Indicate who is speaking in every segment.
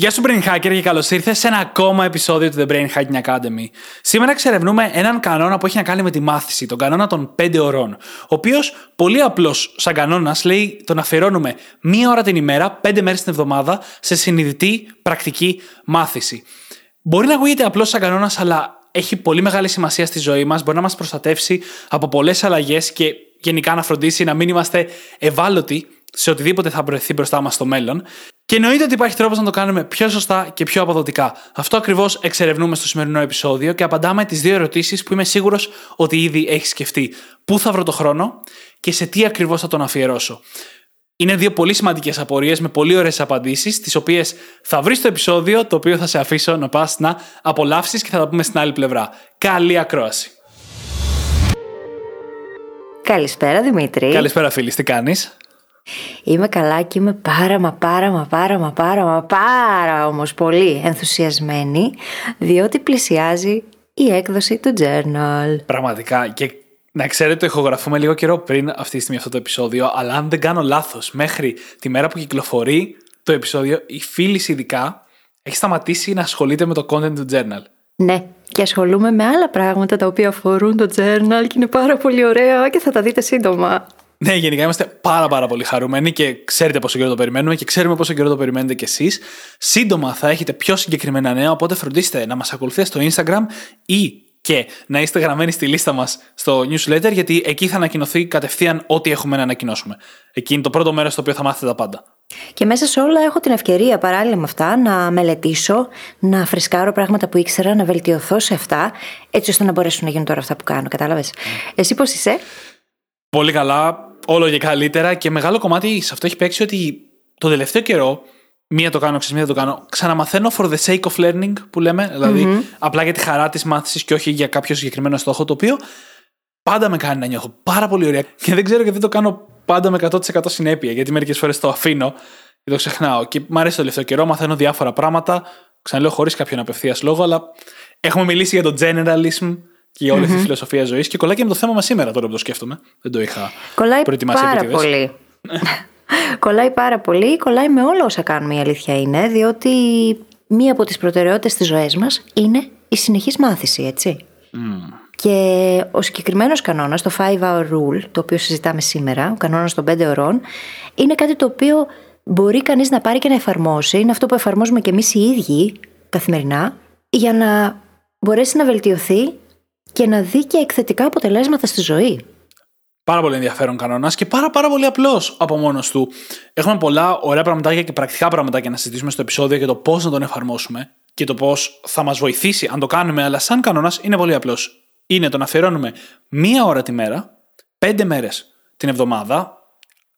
Speaker 1: Γεια σου Brain Hacker και καλώς ήρθες σε ένα ακόμα επεισόδιο του The Brain Hacking Academy. Σήμερα εξερευνούμε έναν κανόνα που έχει να κάνει με τη μάθηση, τον κανόνα των 5 ωρών. Ο οποίος, πολύ απλός σαν κανόνας, λέει τον αφιερώνουμε μία ώρα την ημέρα, 5 μέρες την εβδομάδα, σε συνειδητή πρακτική μάθηση. Μπορεί να ακούγεται απλός σαν κανόνας, αλλά έχει πολύ μεγάλη σημασία στη ζωή μας, μπορεί να μας προστατεύσει από πολλές αλλαγές και γενικά να φροντίσει να μην είμαστε ευάλωτοι σε οτιδήποτε θα βρεθεί μπροστά μας στο μέλλον. Και εννοείται ότι υπάρχει τρόπος να το κάνουμε πιο σωστά και πιο αποδοτικά. Αυτό ακριβώς εξερευνούμε στο σημερινό επεισόδιο και απαντάμε τις δύο ερωτήσεις που είμαι σίγουρος ότι ήδη έχεις σκεφτεί. Πού θα βρω το χρόνο και σε τι ακριβώς θα τον αφιερώσω. Είναι δύο πολύ σημαντικές απορίες με πολύ ωραίες απαντήσεις, τις οποίες θα βρεις στο επεισόδιο, το οποίο θα σε αφήσω να πας να απολαύσεις και θα τα πούμε στην άλλη πλευρά. Καλή ακρόαση.
Speaker 2: Καλησπέρα Δημήτρη.
Speaker 1: Καλησπέρα, φίλη, τι κάνεις;
Speaker 2: Είμαι καλά και είμαι πάρα μα πάρα μα πάρα μα πάρα μα πάρα όμως πολύ ενθουσιασμένη διότι πλησιάζει η έκδοση του journal.
Speaker 1: Πραγματικά και να ξέρετε το ηχογραφούμε λίγο καιρό πριν αυτή τη στιγμή αυτό το επεισόδιο αλλά αν δεν κάνω λάθος μέχρι τη μέρα που κυκλοφορεί το επεισόδιο η φίλη ειδικά έχει σταματήσει να ασχολείται με το content του journal.
Speaker 2: Ναι, και ασχολούμαι με άλλα πράγματα τα οποία αφορούν το journal και είναι πάρα πολύ ωραία και θα τα δείτε σύντομα.
Speaker 1: Ναι, γενικά είμαστε πάρα πάρα πολύ χαρούμενοι και ξέρετε πόσο καιρό το περιμένουμε και ξέρουμε πόσο καιρό το περιμένετε κι εσείς. Σύντομα θα έχετε πιο συγκεκριμένα νέα, οπότε φροντίστε να μας ακολουθείτε στο Instagram ή και να είστε γραμμένοι στη λίστα μας στο newsletter, γιατί εκεί θα ανακοινωθεί κατευθείαν ό,τι έχουμε να ανακοινώσουμε. Εκεί είναι το πρώτο μέρος στο οποίο θα μάθετε τα πάντα.
Speaker 2: Και μέσα σε όλα έχω την ευκαιρία παράλληλα με αυτά να μελετήσω, να φρεσκάρω πράγματα που ήξερα, να βελτιωθώ σε αυτά, έτσι ώστε να μπορέσουν να γίνουν τώρα αυτά που κάνω. Κατάλαβες; Εσύ πώς είσαι;
Speaker 1: Πολύ καλά όλο και καλύτερα και μεγάλο κομμάτι σε αυτό έχει παίξει ότι το τελευταίο καιρό μία το κάνω, ξέρεις, μία το κάνω. Ξαναμαθαίνω for the sake of learning που λέμε, δηλαδη απλά για τη χαρά της μάθησης και όχι για κάποιο συγκεκριμένο στόχο, το οποίο πάντα με κάνει να νιώθω πάρα πολύ ωραία. Και δεν ξέρω γιατί το κάνω πάντα με 100% συνέπεια, γιατί μερικές φορές το αφήνω και το ξεχνάω. Και μου αρέσει το τελευταίο καιρό, μαθαίνω διάφορα πράγματα. Ξαναλέω χωρίς κάποιον απευθείας λόγο, αλλά έχουμε μιλήσει για το generalism και για όλη αυτή τη φιλοσοφία ζωής και κολλάει και με το θέμα μας σήμερα τώρα που το σκέφτομαι. Δεν το είχα
Speaker 2: Κολλάει
Speaker 1: προετοιμάσει
Speaker 2: πάρα
Speaker 1: επίτηδες.
Speaker 2: πολύ. κολλάει πάρα πολύ, κολλάει με όλα όσα κάνουμε η αλήθεια είναι, διότι μία από τις προτεραιότητες της ζωής μας είναι η συνεχής μάθηση, έτσι. Και ο συγκεκριμένος κανόνας, το 5 hour rule, το οποίο συζητάμε σήμερα, ο κανόνας των 5 ωρών, είναι κάτι το οποίο μπορεί κανείς να πάρει και να εφαρμόσει. Είναι αυτό που εφαρμόζουμε και εμείς οι ίδιοι καθημερινά, για να μπορέσει να βελτιωθεί και να δει και εκθετικά αποτελέσματα στη ζωή.
Speaker 1: Πάρα πολύ ενδιαφέρον κανόνας και πάρα, πάρα πολύ απλός από μόνος του. Έχουμε πολλά ωραία πραγματάκια και πρακτικά πραγματάκια να συζητήσουμε στο επεισόδιο για το πώς να τον εφαρμόσουμε και το πώς θα μας βοηθήσει αν το κάνουμε, αλλά σαν κανόνας είναι πολύ απλός. Είναι το να αφιερώνουμε μία ώρα τη μέρα, πέντε μέρες την εβδομάδα.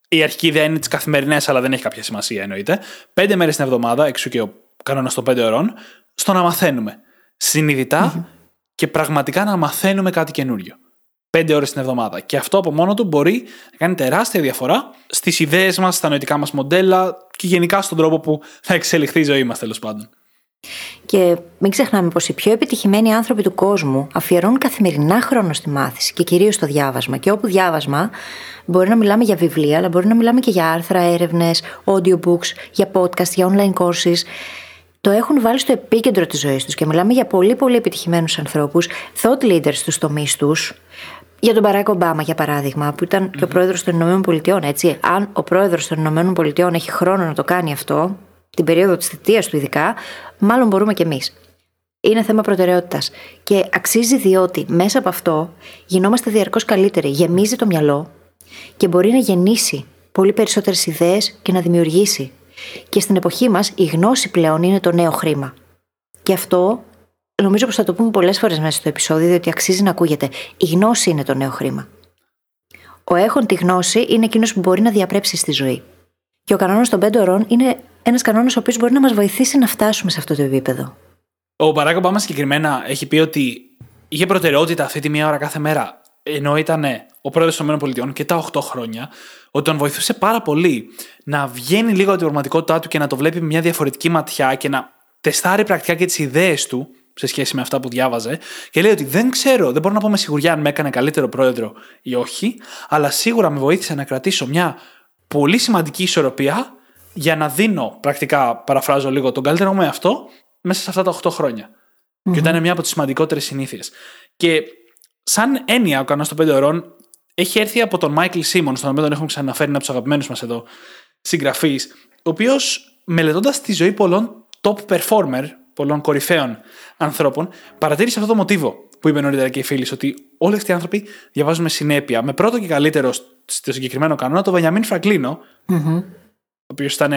Speaker 1: Η αρχική ιδέα είναι τι καθημερινές, αλλά δεν έχει κάποια σημασία εννοείται. Πέντε μέρες την εβδομάδα, εξού και ο κανόνας των πέντε ωρών, στο να μαθαίνουμε. συνειδητα και πραγματικά να μαθαίνουμε κάτι καινούριο. Πέντε ώρες την εβδομάδα. Και αυτό από μόνο του μπορεί να κάνει τεράστια διαφορά στις ιδέες μας, στα νοητικά μας μοντέλα και γενικά στον τρόπο που θα εξελιχθεί η ζωή μας τέλος πάντων.
Speaker 2: Και μην ξεχνάμε πως οι πιο επιτυχημένοι άνθρωποι του κόσμου αφιερώνουν καθημερινά χρόνο στη μάθηση και κυρίως στο διάβασμα. Και όπου διάβασμα μπορεί να μιλάμε για βιβλία, αλλά μπορεί να μιλάμε και για άρθρα, έρευνες, audiobooks, για podcast, για online courses. Το έχουν βάλει στο επίκεντρο της ζωής τους και μιλάμε για πολύ πολύ επιτυχημένους ανθρώπους, thought leaders στους τομείς τους, για τον Μπαράκ Ομπάμα, για παράδειγμα, που ήταν και ο πρόεδρος των Ηνωμένων Πολιτειών, έτσι. Αν ο πρόεδρος των Ηνωμένων Πολιτειών έχει χρόνο να το κάνει αυτό, την περίοδο της θητείας του ειδικά, μάλλον μπορούμε κι εμείς. Είναι θέμα προτεραιότητας. Και αξίζει διότι μέσα από αυτό γινόμαστε διαρκώς καλύτεροι. Γεμίζει το μυαλό και μπορεί να γεννήσει πολύ περισσότερες ιδέες και να δημιουργήσει. Και στην εποχή μας η γνώση πλέον είναι το νέο χρήμα. Και αυτό νομίζω πως θα το πούμε πολλές φορές μέσα στο επεισόδιο, διότι αξίζει να ακούγεται. Η γνώση είναι το νέο χρήμα. Ο έχων τη γνώση είναι εκείνος που μπορεί να διαπρέψει στη ζωή. Και ο κανόνας των πέντε ωρών είναι ένας κανόνας ο οποίος μπορεί να μας βοηθήσει να φτάσουμε σε αυτό το επίπεδο.
Speaker 1: Ο Μπαράκ Ομπάμα συγκεκριμένα έχει πει ότι είχε προτεραιότητα αυτή τη μία ώρα κάθε μέρα. Ενώ ήταν ο πρόεδρος των ΗΠΑ και τα 8 χρόνια, ότι τον βοηθούσε πάρα πολύ να βγαίνει λίγο από την πραγματικότητά του και να το βλέπει με μια διαφορετική ματιά και να τεστάρει πρακτικά και τις ιδέες του σε σχέση με αυτά που διάβαζε. Και λέει ότι δεν ξέρω, δεν μπορώ να πω με σιγουριά αν με έκανε καλύτερο πρόεδρο ή όχι, αλλά σίγουρα με βοήθησε να κρατήσω μια πολύ σημαντική ισορροπία για να δίνω, πρακτικά παραφράζω λίγο, τον καλύτερο μου εαυτό μέσα σε αυτά τα 8 χρόνια. Mm-hmm. Και ήταν μια από τις σημαντικότερες συνήθειες. Και σαν έννοια, ο κανόνας των 5 ωρών έχει έρθει από τον Μάικλ Σίμονς, στον οποίο τον έχουμε ξαναφέρει, ένα από τους αγαπημένους μας εδώ συγγραφείς, ο οποίος μελετώντας τη ζωή πολλών top performer, πολλών κορυφαίων ανθρώπων, παρατήρησε αυτό το μοτίβο που είπε νωρίτερα και οι φίλοι, ότι όλοι αυτοί οι άνθρωποι διαβάζουν με συνέπεια. Με πρώτο και καλύτερο στο συγκεκριμένο κανόνα, τον Βενιαμίν Φραγκλίνο, mm-hmm. ο οποίος ήταν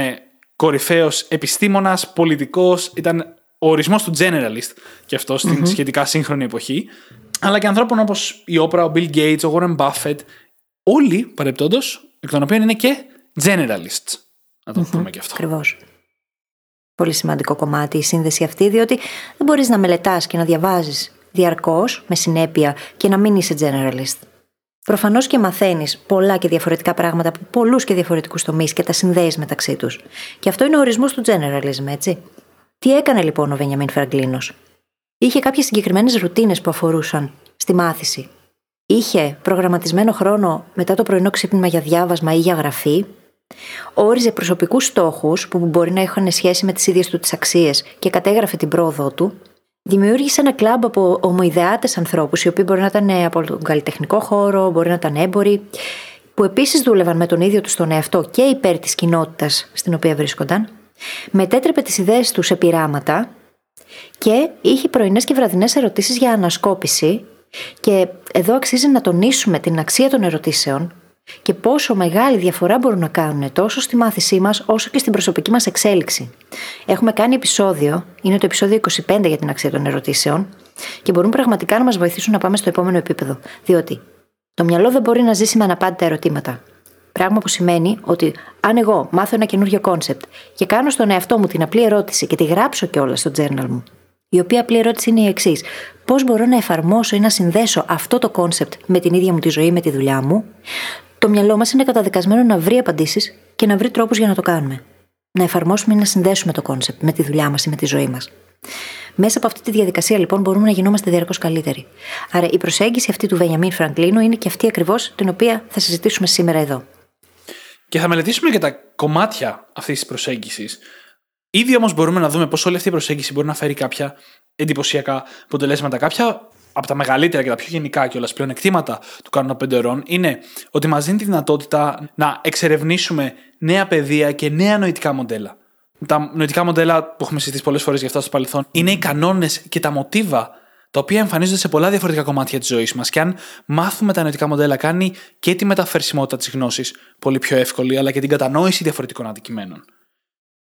Speaker 1: κορυφαίος επιστήμονας, πολιτικός, ήταν ο ορισμός του generalist και αυτό στην mm-hmm. σχετικά σύγχρονη εποχή. Αλλά και ανθρώπων όπως η Όπρα, ο Bill Gates, ο Warren Buffett. Όλοι παρεπτόντως, εκ των οποίων είναι και generalists. Να το mm-hmm. πούμε και αυτό.
Speaker 2: Ακριβώς. Πολύ σημαντικό κομμάτι η σύνδεση αυτή, διότι δεν μπορείς να μελετάς και να διαβάζεις διαρκώς, με συνέπεια και να μην είσαι generalist. Προφανώς και μαθαίνεις πολλά και διαφορετικά πράγματα από πολλούς και διαφορετικούς τομείς και τα συνδέεις μεταξύ τους. Και αυτό είναι ο ορισμός του generalism, έτσι. Τι έκανε λοιπόν ο Βενιαμίν Φραγκλίνο. Είχε κάποιες συγκεκριμένες ρουτίνες που αφορούσαν στη μάθηση. Είχε προγραμματισμένο χρόνο μετά το πρωινό ξύπνημα για διάβασμα ή για γραφή. Όριζε προσωπικούς στόχους που μπορεί να είχαν σχέση με τις ίδιες του τις αξίες και κατέγραφε την πρόοδό του. Δημιούργησε ένα κλαμπ από ομοειδεάτε ανθρώπους, οι οποίοι μπορεί να ήταν από τον καλλιτεχνικό χώρο, μπορεί να ήταν έμποροι, που επίσης δούλευαν με τον ίδιο τους τον εαυτό και υπέρ της κοινότητας στην οποία βρίσκονταν. Μετέτρεπε τις ιδέες τους σε πειράματα και είχε πρωινές και βραδινές ερωτήσεις για ανασκόπηση. Και εδώ αξίζει να τονίσουμε την αξία των ερωτήσεων και πόσο μεγάλη διαφορά μπορούν να κάνουν τόσο στη μάθησή μας όσο και στην προσωπική μας εξέλιξη. Έχουμε κάνει επεισόδιο, είναι το επεισόδιο 25 για την αξία των ερωτήσεων, και μπορούν πραγματικά να μας βοηθήσουν να πάμε στο επόμενο επίπεδο. Διότι το μυαλό δεν μπορεί να ζήσει με αναπάντητα ερωτήματα. Πράγμα που σημαίνει ότι αν εγώ μάθω ένα καινούριο κόνσεπτ και κάνω στον εαυτό μου την απλή ερώτηση και τη γράψω κιόλας στο journal μου, η οποία απλή ερώτηση είναι η εξής: Πώς μπορώ να εφαρμόσω ή να συνδέσω αυτό το κόνσεπτ με την ίδια μου τη ζωή, με τη δουλειά μου, το μυαλό μας είναι καταδικασμένο να βρει απαντήσεις και να βρει τρόπους για να το κάνουμε. Να εφαρμόσουμε ή να συνδέσουμε το κόνσεπτ με τη δουλειά μας ή με τη ζωή μας. Μέσα από αυτή τη διαδικασία λοιπόν μπορούμε να γινόμαστε διαρκώς καλύτεροι. Άρα η προσέγγιση αυτή του Βενιαμίν Φραγκλίνου είναι και αυτή ακριβώς την οποία θα συζητήσουμε σήμερα εδώ.
Speaker 1: Και θα μελετήσουμε και τα κομμάτια αυτής της προσέγγισης. Ήδη όμως μπορούμε να δούμε πώς όλη αυτή η προσέγγιση μπορεί να φέρει κάποια εντυπωσιακά αποτελέσματα. Κάποια από τα μεγαλύτερα και τα πιο γενικά και όλα πλεονεκτήματα του κανόνα 5 ωρών είναι ότι μας δίνει τη δυνατότητα να εξερευνήσουμε νέα παιδεία και νέα νοητικά μοντέλα. Τα νοητικά μοντέλα που έχουμε συζητήσει πολλές φορές για αυτά στο παρελθόν είναι οι κανόνες και τα μοτίβα τα οποία εμφανίζονται σε πολλά διαφορετικά κομμάτια της ζωής μας. Και αν μάθουμε τα νοητικά μοντέλα, κάνει και τη μεταφερσιμότητα της γνώσης πολύ πιο εύκολη, αλλά και την κατανόηση διαφορετικών αντικειμένων.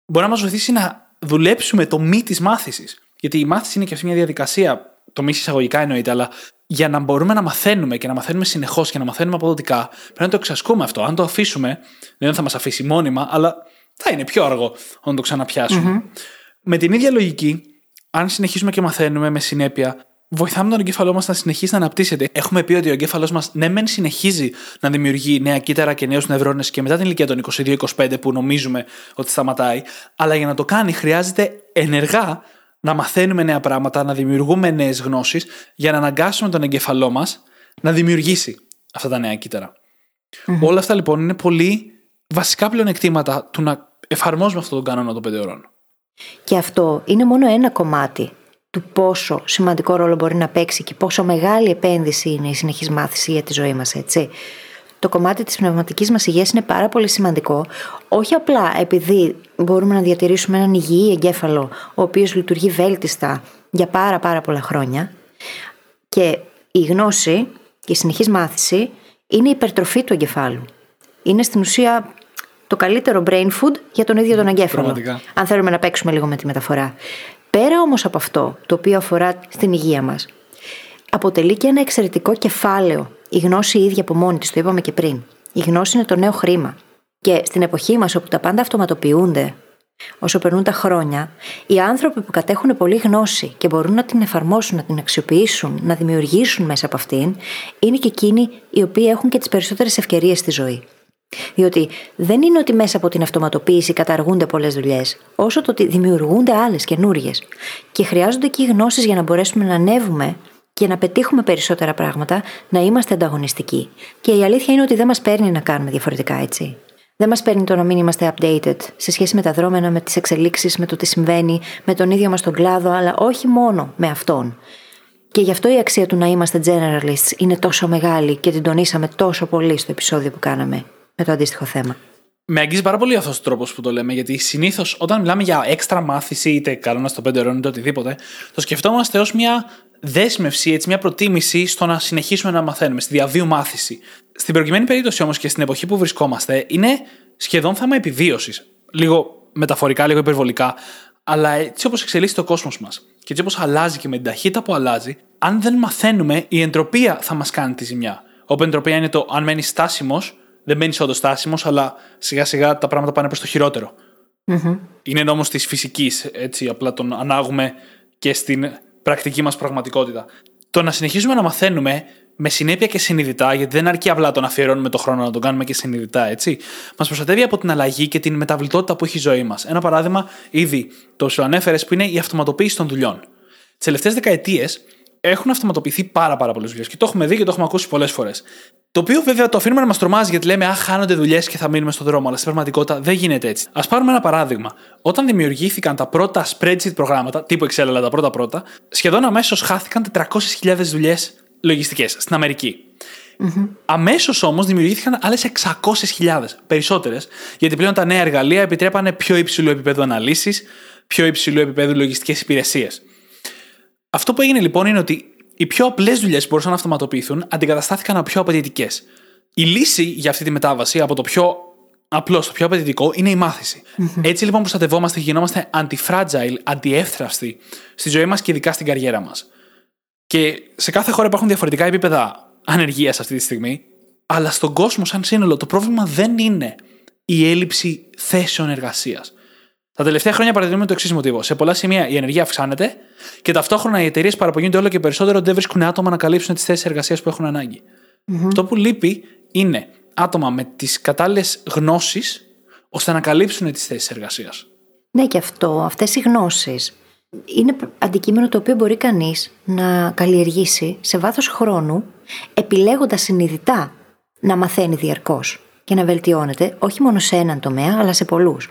Speaker 1: Μπορεί να μας βοηθήσει να δουλέψουμε το μη της μάθησης. Γιατί η μάθηση είναι και αυτή μια διαδικασία, το μη εισαγωγικά εννοείται, αλλά για να μπορούμε να μαθαίνουμε και να μαθαίνουμε συνεχώς και να μαθαίνουμε αποδοτικά, πρέπει να το εξασκούμε αυτό. Αν το αφήσουμε, δεν θα μας αφήσει μόνιμα, αλλά θα είναι πιο αργό όταν το ξαναπιασουμε Με την ίδια λογική, αν συνεχίσουμε και μαθαίνουμε με συνέπεια, βοηθάμε τον εγκέφαλό μας να συνεχίσει να αναπτύσσεται. Έχουμε πει ότι ο εγκέφαλός μας ναι, μεν συνεχίζει να δημιουργεί νέα κύτταρα και νέους νευρώνες και μετά την ηλικία των 22-25 που νομίζουμε ότι σταματάει, αλλά για να το κάνει χρειάζεται ενεργά να μαθαίνουμε νέα πράγματα, να δημιουργούμε νέες γνώσεις για να αναγκάσουμε τον εγκέφαλό μας να δημιουργήσει αυτά τα νέα κύτταρα. Όλα αυτά λοιπόν είναι πολύ βασικά πλεονεκτήματα του να εφαρμόζουμε αυτόν τον κανόνα των 5 ώρων.
Speaker 2: Και αυτό είναι μόνο ένα κομμάτι του πόσο σημαντικό ρόλο μπορεί να παίξει και πόσο μεγάλη επένδυση είναι η συνεχής μάθηση για τη ζωή μας, έτσι. Το κομμάτι της πνευματικής μας υγείας είναι πάρα πολύ σημαντικό, όχι απλά επειδή μπορούμε να διατηρήσουμε έναν υγιή εγκέφαλο, ο οποίος λειτουργεί βέλτιστα για πάρα πάρα πολλά χρόνια και η γνώση και η συνεχής μάθηση είναι η υπερτροφή του εγκεφάλου. Είναι στην ουσία το καλύτερο brain food για τον ίδιο τον εγκέφαλο. Αν θέλουμε να παίξουμε λίγο με τη μεταφορά. Πέρα όμως από αυτό, το οποίο αφορά στην υγεία μας, αποτελεί και ένα εξαιρετικό κεφάλαιο. Η γνώση η ίδια από μόνη της, το είπαμε και πριν. Η γνώση είναι το νέο χρήμα. Και στην εποχή μας όπου τα πάντα αυτοματοποιούνται, Όσο περνούν τα χρόνια, οι άνθρωποι που κατέχουν πολλή γνώση και μπορούν να την εφαρμόσουν, να την αξιοποιήσουν, να δημιουργήσουν μέσα από αυτήν, είναι και εκείνοι οι οποίοι έχουν και τις περισσότερες ευκαιρίες στη ζωή. Διότι δεν είναι ότι μέσα από την αυτοματοποίηση καταργούνται πολλές δουλειές, όσο το ότι δημιουργούνται άλλες καινούριες. Και χρειάζονται εκεί γνώσεις για να μπορέσουμε να ανέβουμε και να πετύχουμε περισσότερα πράγματα, να είμαστε ανταγωνιστικοί. Και η αλήθεια είναι ότι δεν μας παίρνει να κάνουμε διαφορετικά έτσι. Δεν μας παίρνει το να μην είμαστε updated σε σχέση με τα δρόμενα, με τις εξελίξεις, με το τι συμβαίνει, με τον ίδιο μας τον κλάδο, αλλά όχι μόνο με αυτόν. Και γι' αυτό η αξία του να είμαστε generalists είναι τόσο μεγάλη και την τονίσαμε τόσο πολύ στο επεισόδιο που κάναμε με το αντίστοιχο θέμα.
Speaker 1: Με αγγίζει πάρα πολύ αυτός ο τρόπος που το λέμε, γιατί συνήθως όταν μιλάμε για έξτρα μάθηση, είτε κανόνα στο 5 ώρων είτε οτιδήποτε, το σκεφτόμαστε ως μια δέσμευση, έτσι, μια προτίμηση στο να συνεχίσουμε να μαθαίνουμε, στη διαβίου μάθηση. Στην προκειμένη περίπτωση όμως και στην εποχή που βρισκόμαστε, είναι σχεδόν θέμα επιβίωσης. Λίγο μεταφορικά, λίγο υπερβολικά, αλλά έτσι όπως εξελίσσεται ο κόσμος μας και έτσι όπως αλλάζει και με την ταχύτητα που αλλάζει, αν δεν μαθαίνουμε, η εντροπία θα μας κάνει τη ζημιά. Όπου εντροπία είναι το αν μένεις στάσιμος, δεν μένει όντω στάσιμο, αλλά σιγά σιγά τα πράγματα πάνε προς το χειροτερο Είναι νόμος της φυσικής, έτσι, απλά τον ανάγουμε και στην πρακτική μας πραγματικότητα. Το να συνεχίζουμε να μαθαίνουμε με συνέπεια και συνειδητά, γιατί δεν αρκεί απλά το να αφιερώνουμε το χρόνο να το κάνουμε και συνειδητά, έτσι, μας προστατεύει από την αλλαγή και την μεταβλητότητα που έχει η ζωή μας. Ένα παράδειγμα, ήδη το σου ανέφερες, που είναι η αυτοματοποίηση των δουλειών. Τις τελευταίες δεκαετίες έχουν αυτοματοποιηθεί πάρα, πάρα πολλές δουλειές και το έχουμε δει και το έχουμε ακούσει πολλές φορές. Το οποίο βέβαια το αφήνουμε να μας τρομάζει γιατί λέμε Αχ, χάνονται δουλειές και θα μείνουμε στον δρόμο. Αλλά στην πραγματικότητα δεν γίνεται έτσι. Α πάρουμε ένα παράδειγμα. Όταν δημιουργήθηκαν τα πρώτα spreadsheet προγράμματα, τύπου Excel, αλλά τα πρώτα πρώτα, σχεδόν αμέσως χάθηκαν 400.000 δουλειές λογιστικές στην Αμερική. Mm-hmm. Αμέσως όμως δημιουργήθηκαν άλλες 600.000 περισσότερες, γιατί πλέον τα νέα εργαλεία επιτρέπανε πιο υψηλού επίπεδου αναλύσεις, πιο υψηλού επίπεδου λογιστικές υπηρεσίες. Αυτό που έγινε λοιπόν είναι ότι οι πιο απλές δουλειές που μπορούσαν να αυτοματοποιηθούν αντικαταστάθηκαν από πιο απαιτητικές. Η λύση για αυτή τη μετάβαση από το πιο απλό στο πιο απαιτητικό είναι η μαθηση Έτσι λοιπόν προστατευόμαστε και γινόμαστε anti-fragile, αντιεύθραυστοι στη ζωή μας και ειδικά στην καριέρα μας. Και σε κάθε χώρα υπάρχουν διαφορετικά επίπεδα ανεργίας αυτή τη στιγμή, αλλά στον κόσμο, σαν σύνολο, το πρόβλημα δεν είναι η έλλειψη θέσεων εργασίας. Τα τελευταία χρόνια παρατηρούμε το εξής μοτίβο. Σε πολλά σημεία η ενεργεία αυξάνεται και ταυτόχρονα οι εταιρείες παραπονιούνται όλο και περισσότερο ότι δεν βρίσκουν άτομα να καλύψουν τις θέσεις εργασίας που έχουν ανάγκη. Mm-hmm. Αυτό που λείπει είναι άτομα με τις κατάλληλες γνώσεις ώστε να καλύψουν τις θέσεις εργασίας.
Speaker 2: Ναι, και αυτό, αυτές οι γνώσεις είναι αντικείμενο το οποίο μπορεί κανείς να καλλιεργήσει σε βάθος χρόνου, επιλέγοντας συνειδητά να μαθαίνει διαρκώς και να βελτιώνεται όχι μόνο σε έναν τομέα, αλλά σε πολλούς.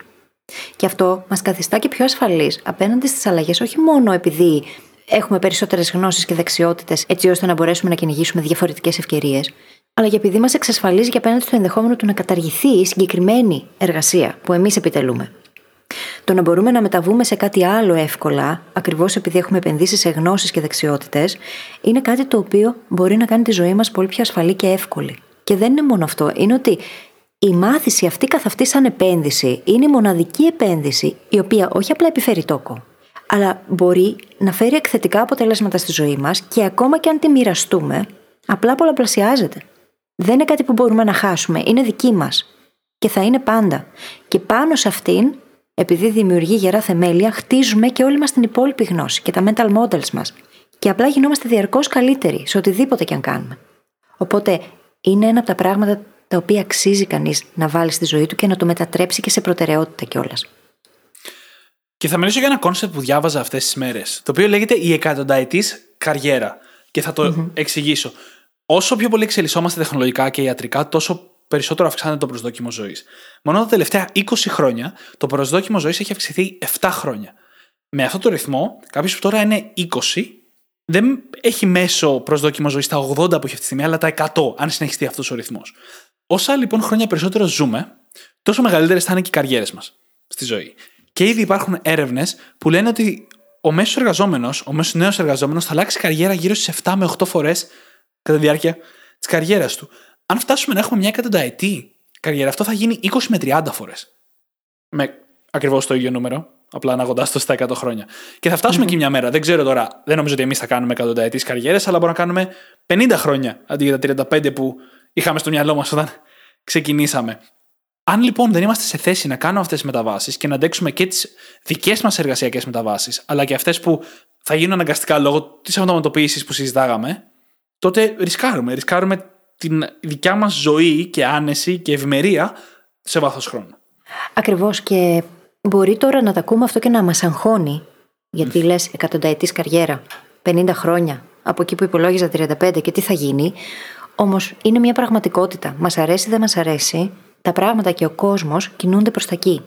Speaker 2: Και αυτό μας καθιστά και πιο ασφαλείς απέναντι στις αλλαγές, όχι μόνο επειδή έχουμε περισσότερες γνώσεις και δεξιότητες, έτσι ώστε να μπορέσουμε να κυνηγήσουμε διαφορετικές ευκαιρίες, αλλά και επειδή μας εξασφαλίζει και απέναντι στο ενδεχόμενο του να καταργηθεί η συγκεκριμένη εργασία που εμείς επιτελούμε. Το να μπορούμε να μεταβούμε σε κάτι άλλο εύκολα, ακριβώς επειδή έχουμε επενδύσει σε γνώσεις και δεξιότητες, είναι κάτι το οποίο μπορεί να κάνει τη ζωή μας πολύ πιο ασφαλή και εύκολη. Και δεν είναι μόνο αυτό, είναι ότι η μάθηση αυτή καθ' αυτή σαν επένδυση είναι η μοναδική επένδυση η οποία όχι απλά επιφέρει τόκο, αλλά μπορεί να φέρει εκθετικά αποτελέσματα στη ζωή μας και ακόμα και αν τη μοιραστούμε, απλά πολλαπλασιάζεται. Δεν είναι κάτι που μπορούμε να χάσουμε, είναι δική μας και θα είναι πάντα. Και πάνω σε αυτήν, επειδή δημιουργεί γερά θεμέλια, χτίζουμε και όλη μας την υπόλοιπη γνώση και τα mental models μας. Και απλά γινόμαστε διαρκώς καλύτεροι σε οτιδήποτε και αν κάνουμε. Οπότε είναι ένα από τα πράγματα τα οποία αξίζει κανείς να βάλει στη ζωή του και να το μετατρέψει και σε προτεραιότητα κιόλας.
Speaker 1: Και θα μιλήσω για ένα κόνσεπτ που διάβαζα αυτές τις μέρες, το οποίο λέγεται η εκατονταετής καριέρα. Και θα το εξηγήσω. Όσο πιο πολύ εξελισσόμαστε τεχνολογικά και ιατρικά, τόσο περισσότερο αυξάνεται το προσδόκιμο ζωής. Μόνο τα τελευταία 20 χρόνια το προσδόκιμο ζωής έχει αυξηθεί 7 χρόνια. Με αυτό το ρυθμό, κάποιος που τώρα είναι 20, δεν έχει μέσο προσδόκιμο ζωής στα 80 που έχει αυτή τη στιγμή, αλλά τα 100, αν συνεχιστεί αυτός ο ρυθμός. Όσα λοιπόν χρόνια περισσότερο ζούμε, τόσο μεγαλύτερες θα είναι και οι καριέρες μας στη ζωή. Και ήδη υπάρχουν έρευνες που λένε ότι ο μέσος εργαζόμενος, ο μέσος νέος εργαζόμενος θα αλλάξει καριέρα γύρω στις 7 με 8 φορές κατά τη διάρκεια της καριέρας του. Αν φτάσουμε να έχουμε μια εκατονταετή καριέρα, αυτό θα γίνει 20 με 30 φορές. Με ακριβώς το ίδιο νούμερο, απλά αναγοντάς το στα 100 χρόνια. Και θα φτασουμε εκεί μια μέρα. Δεν ξέρω τώρα, δεν νομίζω ότι εμείς θα κάνουμε εκατονταετή καριέρες, αλλά μπορούμε να κάνουμε 50 χρόνια αντί για τα 35 που είχαμε στο μυαλό μας όταν ξεκινήσαμε. Αν λοιπόν δεν είμαστε σε θέση να κάνουμε αυτές τις μεταβάσεις και να αντέξουμε και τις δικές μας εργασιακές μεταβάσεις, αλλά και αυτές που θα γίνουν αναγκαστικά λόγω της αυτοματοποίησης που συζητάγαμε, τότε ρισκάρουμε. Ρισκάρουμε την δικιά μας ζωή και άνεση και ευημερία σε βάθος χρόνου.
Speaker 2: Ακριβώς και μπορεί τώρα να τα ακούμε αυτό και να μας αγχώνει. Γιατί mm. λες εκατονταετής καριέρα, 50 χρόνια, από εκεί που υπολόγιζα 35 και τι θα γίνει. Όμως είναι μια πραγματικότητα. Μας αρέσει ή δεν μας αρέσει, τα πράγματα και ο κόσμος κινούνται προς τα εκεί.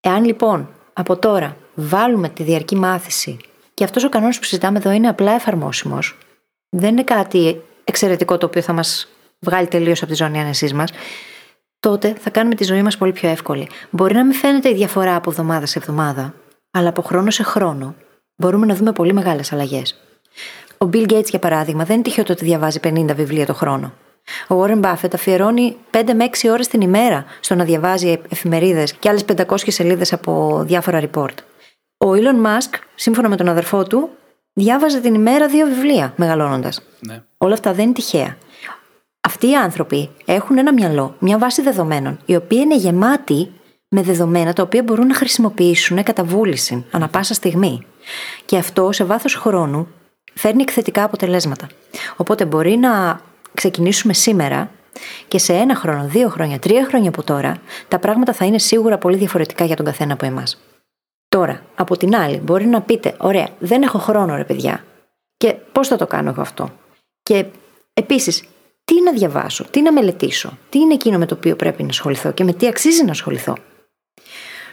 Speaker 2: Εάν λοιπόν από τώρα βάλουμε τη διαρκή μάθηση και αυτός ο κανόνας που συζητάμε εδώ είναι απλά εφαρμόσιμος, δεν είναι κάτι εξαιρετικό το οποίο θα μας βγάλει τελείως από τη ζώνη άνεσής μας, τότε θα κάνουμε τη ζωή μας πολύ πιο εύκολη. Μπορεί να μην φαίνεται η διαφορά από εβδομάδα σε εβδομάδα, αλλά από χρόνο σε χρόνο μπορούμε να δούμε πολύ μεγάλες αλλαγές. Ο Bill Gates, για παράδειγμα, δεν είναι τυχαίο το ότι διαβάζει 50 βιβλία το χρόνο. Ο Warren Buffett αφιερώνει 5 με 6 ώρες την ημέρα στο να διαβάζει εφημερίδες και άλλες 500 σελίδες από διάφορα report. Ο Elon Musk, σύμφωνα με τον αδερφό του, διάβαζε την ημέρα δύο βιβλία μεγαλώνοντας.
Speaker 1: Ναι.
Speaker 2: Όλα αυτά δεν είναι τυχαία. Αυτοί οι άνθρωποι έχουν ένα μυαλό, μια βάση δεδομένων, η οποία είναι γεμάτη με δεδομένα τα οποία μπορούν να χρησιμοποιήσουν κατά βούληση, ανα πάσα στιγμή. Και αυτό σε βάθος χρόνου φέρνει εκθετικά αποτελέσματα. Οπότε μπορεί να ξεκινήσουμε σήμερα και σε ένα χρόνο, δύο χρόνια, τρία χρόνια από τώρα, τα πράγματα θα είναι σίγουρα πολύ διαφορετικά για τον καθένα από εμάς. Τώρα, από την άλλη, μπορεί να πείτε: Ωραία, δεν έχω χρόνο, ρε παιδιά. Και πώς θα το κάνω εγώ αυτό; Και επίσης, τι να διαβάσω, τι να μελετήσω, τι είναι εκείνο με το οποίο πρέπει να ασχοληθώ και με τι αξίζει να ασχοληθώ;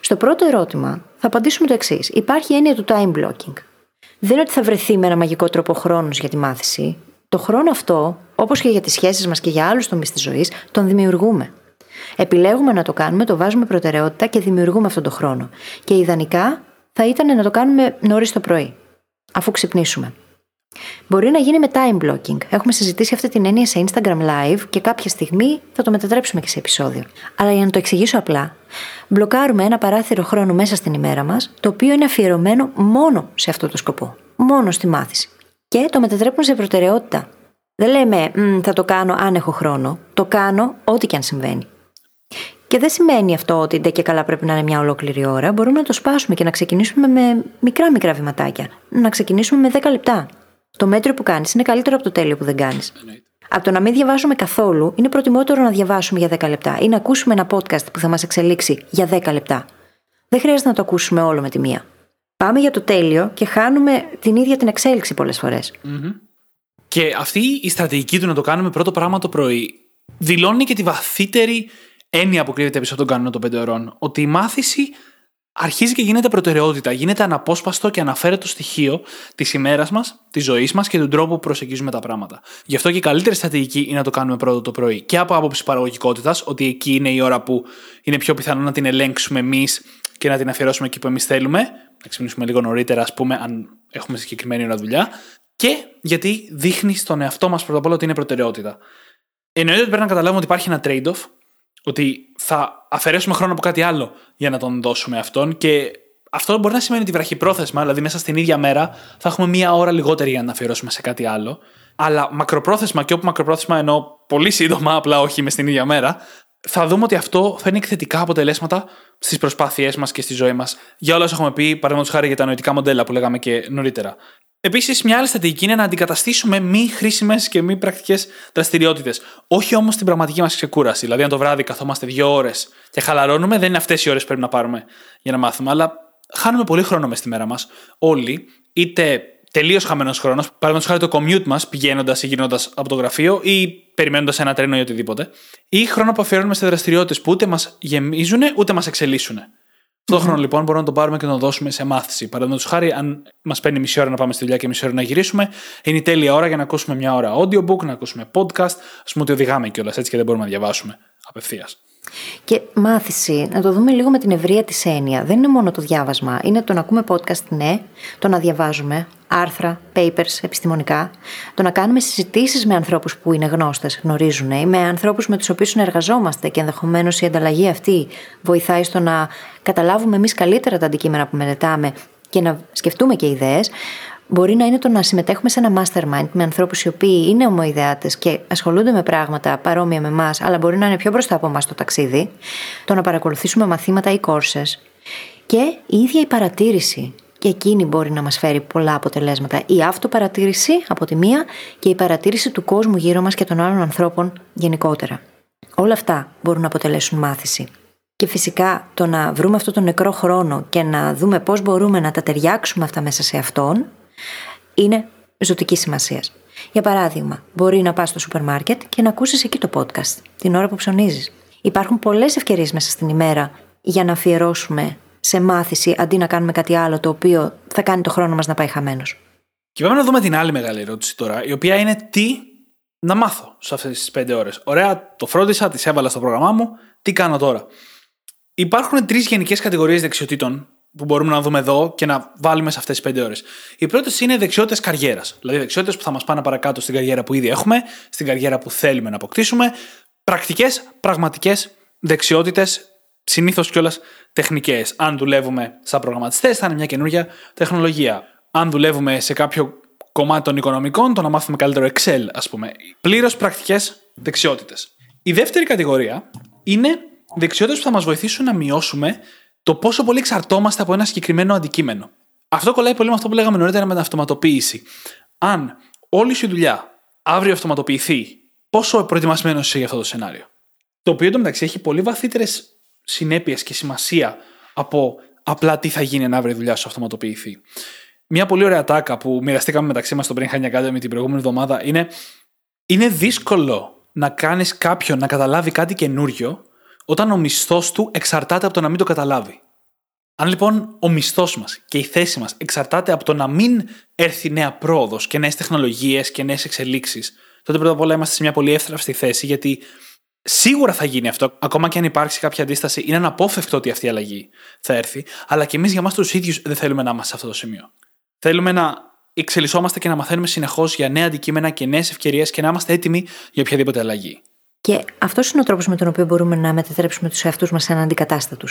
Speaker 2: Στο πρώτο ερώτημα θα απαντήσουμε το εξής. Υπάρχει έννοια του time blocking. Δεν είναι ότι θα βρεθεί με ένα μαγικό τρόπο χρόνος για τη μάθηση. Το χρόνο αυτό, όπως και για τις σχέσεις μας και για άλλους τομείς της ζωής, τον δημιουργούμε. Επιλέγουμε να το κάνουμε, το βάζουμε προτεραιότητα και δημιουργούμε αυτόν τον χρόνο. Και ιδανικά θα ήταν να το κάνουμε νωρίς το πρωί, αφού ξυπνήσουμε. Μπορεί να γίνει με time blocking. Έχουμε συζητήσει αυτή την έννοια σε Instagram Live και κάποια στιγμή θα το μετατρέψουμε και σε επεισόδιο. Αλλά για να το εξηγήσω απλά, μπλοκάρουμε ένα παράθυρο χρόνου μέσα στην ημέρα μας, το οποίο είναι αφιερωμένο μόνο σε αυτό το σκοπό. Μόνο στη μάθηση. Και το μετατρέπουμε σε προτεραιότητα. Δεν λέμε θα το κάνω αν έχω χρόνο. Το κάνω ό,τι και αν συμβαίνει. Και δεν σημαίνει αυτό ότι ντε και καλά πρέπει να είναι μια ολόκληρη ώρα. Μπορούμε να το σπάσουμε και να ξεκινήσουμε με μικρά μικρά βηματάκια. Να ξεκινήσουμε με 10 λεπτά. Το μέτριο που κάνεις είναι καλύτερο από το τέλειο που δεν κάνεις. Από το να μην διαβάζουμε καθόλου, είναι προτιμότερο να διαβάσουμε για 10 λεπτά ή να ακούσουμε ένα podcast που θα μας εξελίξει για 10 λεπτά. Δεν χρειάζεται να το ακούσουμε όλο με τη μία. Πάμε για το τέλειο και χάνουμε την ίδια την εξέλιξη πολλές
Speaker 1: Και αυτή η στρατηγική του να το κάνουμε πρώτο πράγμα το πρωί δηλώνει και τη βαθύτερη έννοια που κρύβεται πίσω από τον κανόνα των 5 ώρων. Ότι η μάθηση αρχίζει και γίνεται προτεραιότητα, γίνεται αναπόσπαστο και αναφέρετο στοιχείο της ημέρας μας, της ζωής μας και του τρόπου που προσεγγίζουμε τα πράγματα. Γι' αυτό και η καλύτερη στρατηγική είναι να το κάνουμε πρώτο το πρωί. Και από άποψη παραγωγικότητας, ότι εκεί είναι η ώρα που είναι πιο πιθανό να την ελέγξουμε εμείς και να την αφιερώσουμε εκεί που εμείς θέλουμε. Να ξυπνήσουμε λίγο νωρίτερα, ας πούμε, αν έχουμε συγκεκριμένη ώρα δουλειά. Και γιατί δείχνει στον εαυτό μας πρώτα απ' όλα ότι είναι προτεραιότητα. Εννοείται ότι πρέπει να καταλάβουμε ότι υπάρχει ένα trade-off ότι θα αφαιρέσουμε χρόνο από κάτι άλλο για να τον δώσουμε αυτόν και αυτό μπορεί να σημαίνει ότι βραχυπρόθεσμα, δηλαδή μέσα στην ίδια μέρα, θα έχουμε μία ώρα λιγότερη για να αφιερώσουμε σε κάτι άλλο. Αλλά μακροπρόθεσμα, και όπου μακροπρόθεσμα εννοώ πολύ σύντομα, απλά όχι μες στην ίδια μέρα, θα δούμε ότι αυτό φέρνει εκθετικά αποτελέσματα στις προσπάθειές μας και στη ζωή μας. Για όλα όσα έχουμε πει, παραδείγματος χάρη για τα νοητικά μοντέλα που λέγαμε και νωρίτερα. Επίσης, μια άλλη στρατηγική είναι να αντικαταστήσουμε μη χρήσιμες και μη πρακτικές δραστηριότητες. Όχι όμως την πραγματική μας ξεκούραση. Δηλαδή, αν το βράδυ καθόμαστε δύο ώρες και χαλαρώνουμε, δεν είναι αυτές οι ώρες που πρέπει να πάρουμε για να μάθουμε. Αλλά χάνουμε πολύ χρόνο μες στη μέρα μας. Όλοι, είτε τελείως χαμένος χρόνος, παραδείγματος χάρη το commute μας πηγαίνοντας ή γυρνώντας από το γραφείο ή περιμένοντας ένα τρένο ή οτιδήποτε, ή χρόνο που αφιερώνουμε σε δραστηριότητες που ούτε μας γεμίζουν ούτε μας εξελίσσουν. Αυτό χρόνο λοιπόν μπορούμε να τον πάρουμε και να τον δώσουμε σε μάθηση. Παραδείγματος χάρη, αν μας παίρνει μισή ώρα να πάμε στη δουλειά και μισή ώρα να γυρίσουμε, είναι η τέλεια ώρα για να ακούσουμε μια ώρα audiobook, να ακούσουμε podcast. Α πούμε ότι οδηγάμε κιόλας έτσι και δεν μπορούμε να διαβάσουμε απευθείας.
Speaker 2: Και μάθηση, να το δούμε λίγο με την ευρεία της έννοια. Δεν είναι μόνο το διάβασμα. Είναι το να ακούμε podcast, ναι, το να διαβάζουμε άρθρα, papers, επιστημονικά, το να κάνουμε συζητήσεις με ανθρώπους που είναι γνώστες, γνωρίζουν, ή με ανθρώπους με τους οποίους συνεργαζόμαστε και ενδεχομένως η ανταλλαγή αυτή βοηθάει στο να καταλάβουμε εμείς καλύτερα τα αντικείμενα που μελετάμε και να σκεφτούμε και ιδέες. Μπορεί να είναι το να συμμετέχουμε σε ένα mastermind με ανθρώπους οι οποίοι είναι ομοειδεάτε και ασχολούνται με πράγματα παρόμοια με εμάς, αλλά μπορεί να είναι πιο μπροστά από εμάς το ταξίδι. Το να παρακολουθήσουμε μαθήματα ή κόρσε. Και η ίδια η παρατήρηση. Και εκείνη μπορεί να μας φέρει πολλά αποτελέσματα. Η αυτοπαρατήρηση από τη μία και η παρατήρηση του κόσμου γύρω μας και των άλλων ανθρώπων γενικότερα. Όλα αυτά μπορούν να αποτελέσουν μάθηση. Και φυσικά το να βρούμε αυτό τον νεκρό χρόνο και να δούμε πώς μπορούμε να τα ταιριάξουμε αυτά μέσα σε αυτόν είναι ζωτική σημασία. Για παράδειγμα, μπορεί να πας στο σούπερ μάρκετ και να ακούσεις εκεί το podcast την ώρα που ψωνίζεις. Υπάρχουν πολλές ευκαιρίες μέσα στην ημέρα για να αφιερώσουμε σε μάθηση αντί να κάνουμε κάτι άλλο το οποίο θα κάνει το χρόνο μας να πάει χαμένος.
Speaker 1: Και πάμε να δούμε την άλλη μεγάλη ερώτηση τώρα, η οποία είναι τι να μάθω σε αυτές τις πέντε ώρες. Ωραία, το φρόντισα, τις έβαλα στο πρόγραμμά μου, τι κάνω τώρα; Υπάρχουν τρεις γενικές κατηγορίες δεξιοτήτων που μπορούμε να δούμε εδώ και να βάλουμε σε αυτές τις πέντε ώρες. Οι πρώτες είναι δεξιότητες καριέρας. Δηλαδή δεξιότητες που θα μας πάνε παρακάτω στην καριέρα που ήδη έχουμε, στην καριέρα που θέλουμε να αποκτήσουμε. Πρακτικές, πραγματικές δεξιότητες, συνήθως κιόλας τεχνικές. Αν δουλεύουμε σαν προγραμματιστές, θα είναι μια καινούργια τεχνολογία. Αν δουλεύουμε σε κάποιο κομμάτι των οικονομικών, το να μάθουμε καλύτερο Excel, ας πούμε. Πλήρως πρακτικές δεξιότητες. Η δεύτερη κατηγορία είναι δεξιότητες που θα μας βοηθήσουν να μειώσουμε το πόσο πολύ εξαρτώμαστε από ένα συγκεκριμένο αντικείμενο. Αυτό κολλάει πολύ με αυτό που λέγαμε νωρίτερα με την αυτοματοποίηση. Αν όλη σου η δουλειά αύριο αυτοματοποιηθεί, πόσο προετοιμασμένος είσαι για αυτό το σενάριο; Το οποίο εντωμεταξύ έχει πολύ βαθύτερες συνέπειες και σημασία από απλά τι θα γίνει αν αύριο η δουλειά σου αυτοματοποιηθεί. Μια πολύ ωραία τάκα που μοιραστήκαμε μεταξύ μας στο Brain Hacking Academy την προηγούμενη εβδομάδα είναι είναι δύσκολο να κάνεις κάποιον να καταλάβει κάτι καινούριο όταν ο μισθός του εξαρτάται από το να μην το καταλάβει. Αν λοιπόν ο μισθός μας και η θέση μας εξαρτάται από το να μην έρθει νέα πρόοδος και νέες τεχνολογίες και νέες εξελίξεις, τότε πρώτα απ' όλα είμαστε σε μια πολύ εύθραυστη θέση γιατί σίγουρα θα γίνει αυτό, ακόμα και αν υπάρξει κάποια αντίσταση, είναι αναπόφευκτο ότι αυτή η αλλαγή θα έρθει, αλλά και εμείς για εμά τους ίδιους δεν θέλουμε να είμαστε σε αυτό το σημείο. Θέλουμε να εξελισσόμαστε και να μαθαίνουμε συνεχώς για νέα αντικείμενα και νέες ευκαιρίες και να είμαστε έτοιμοι για οποιαδήποτε αλλαγή.
Speaker 2: Και αυτός είναι ο τρόπος με τον οποίο μπορούμε να μετατρέψουμε τους εαυτούς μας σε αναντικατάστατου.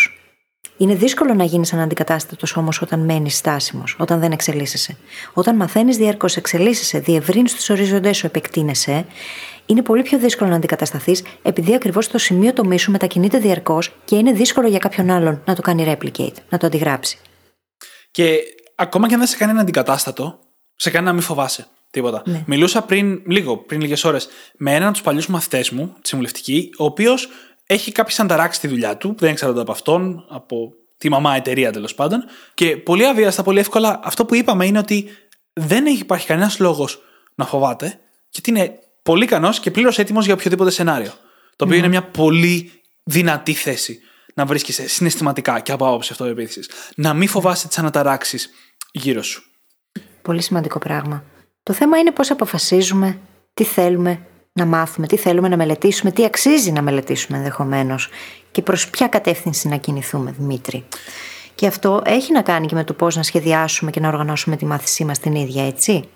Speaker 2: Είναι δύσκολο να γίνεις αναντικατάστατο όμως όταν μένεις στάσιμος, όταν δεν εξελίσσεσαι. Όταν μαθαίνεις διαρκώς, εξελίσσεσαι, διευρύνεις τους οριζοντές σου, επεκτείνεσαι, είναι πολύ πιο δύσκολο να αντικατασταθείς επειδή ακριβώς το σημείο το σου μετακινείται διαρκώς και είναι δύσκολο για κάποιον άλλον να το κάνει replicate, να το αντιγράψει.
Speaker 1: Και ακόμα και αν δεν σε κάνει ένα αντικατάστατο, σε κάνει να μην φοβάσαι. Τίποτα. Ναι. Μιλούσα πριν, λίγο, πριν λίγες ώρες, με έναν από τους παλιούς μαθητές μου, τη συμβουλευτική, ο οποίος έχει κάποιες ανταράξεις στη δουλειά του, δεν εξαρτάται από αυτόν, από τη μαμά εταιρεία τέλος πάντων. Και πολύ αβίαστα, πολύ εύκολα, αυτό που είπαμε είναι ότι δεν έχει υπάρχει κανένας λόγος να φοβάται, γιατί είναι πολύ ικανός και πλήρως έτοιμος για οποιοδήποτε σενάριο. Το οποίο είναι μια πολύ δυνατή θέση να βρίσκεσαι συναισθηματικά και από άποψη αυτοεπίθεση. Να μην φοβάσαι τις αναταράξεις γύρω σου.
Speaker 2: Πολύ σημαντικό πράγμα. Το θέμα είναι πώς αποφασίζουμε τι θέλουμε να μάθουμε, τι θέλουμε να μελετήσουμε, τι αξίζει να μελετήσουμε ενδεχομένως και προς ποια κατεύθυνση να κινηθούμε, Δημήτρη. Και αυτό έχει να κάνει και με το πώς να σχεδιάσουμε και να οργανώσουμε τη μάθησή μας την ίδια, έτσι;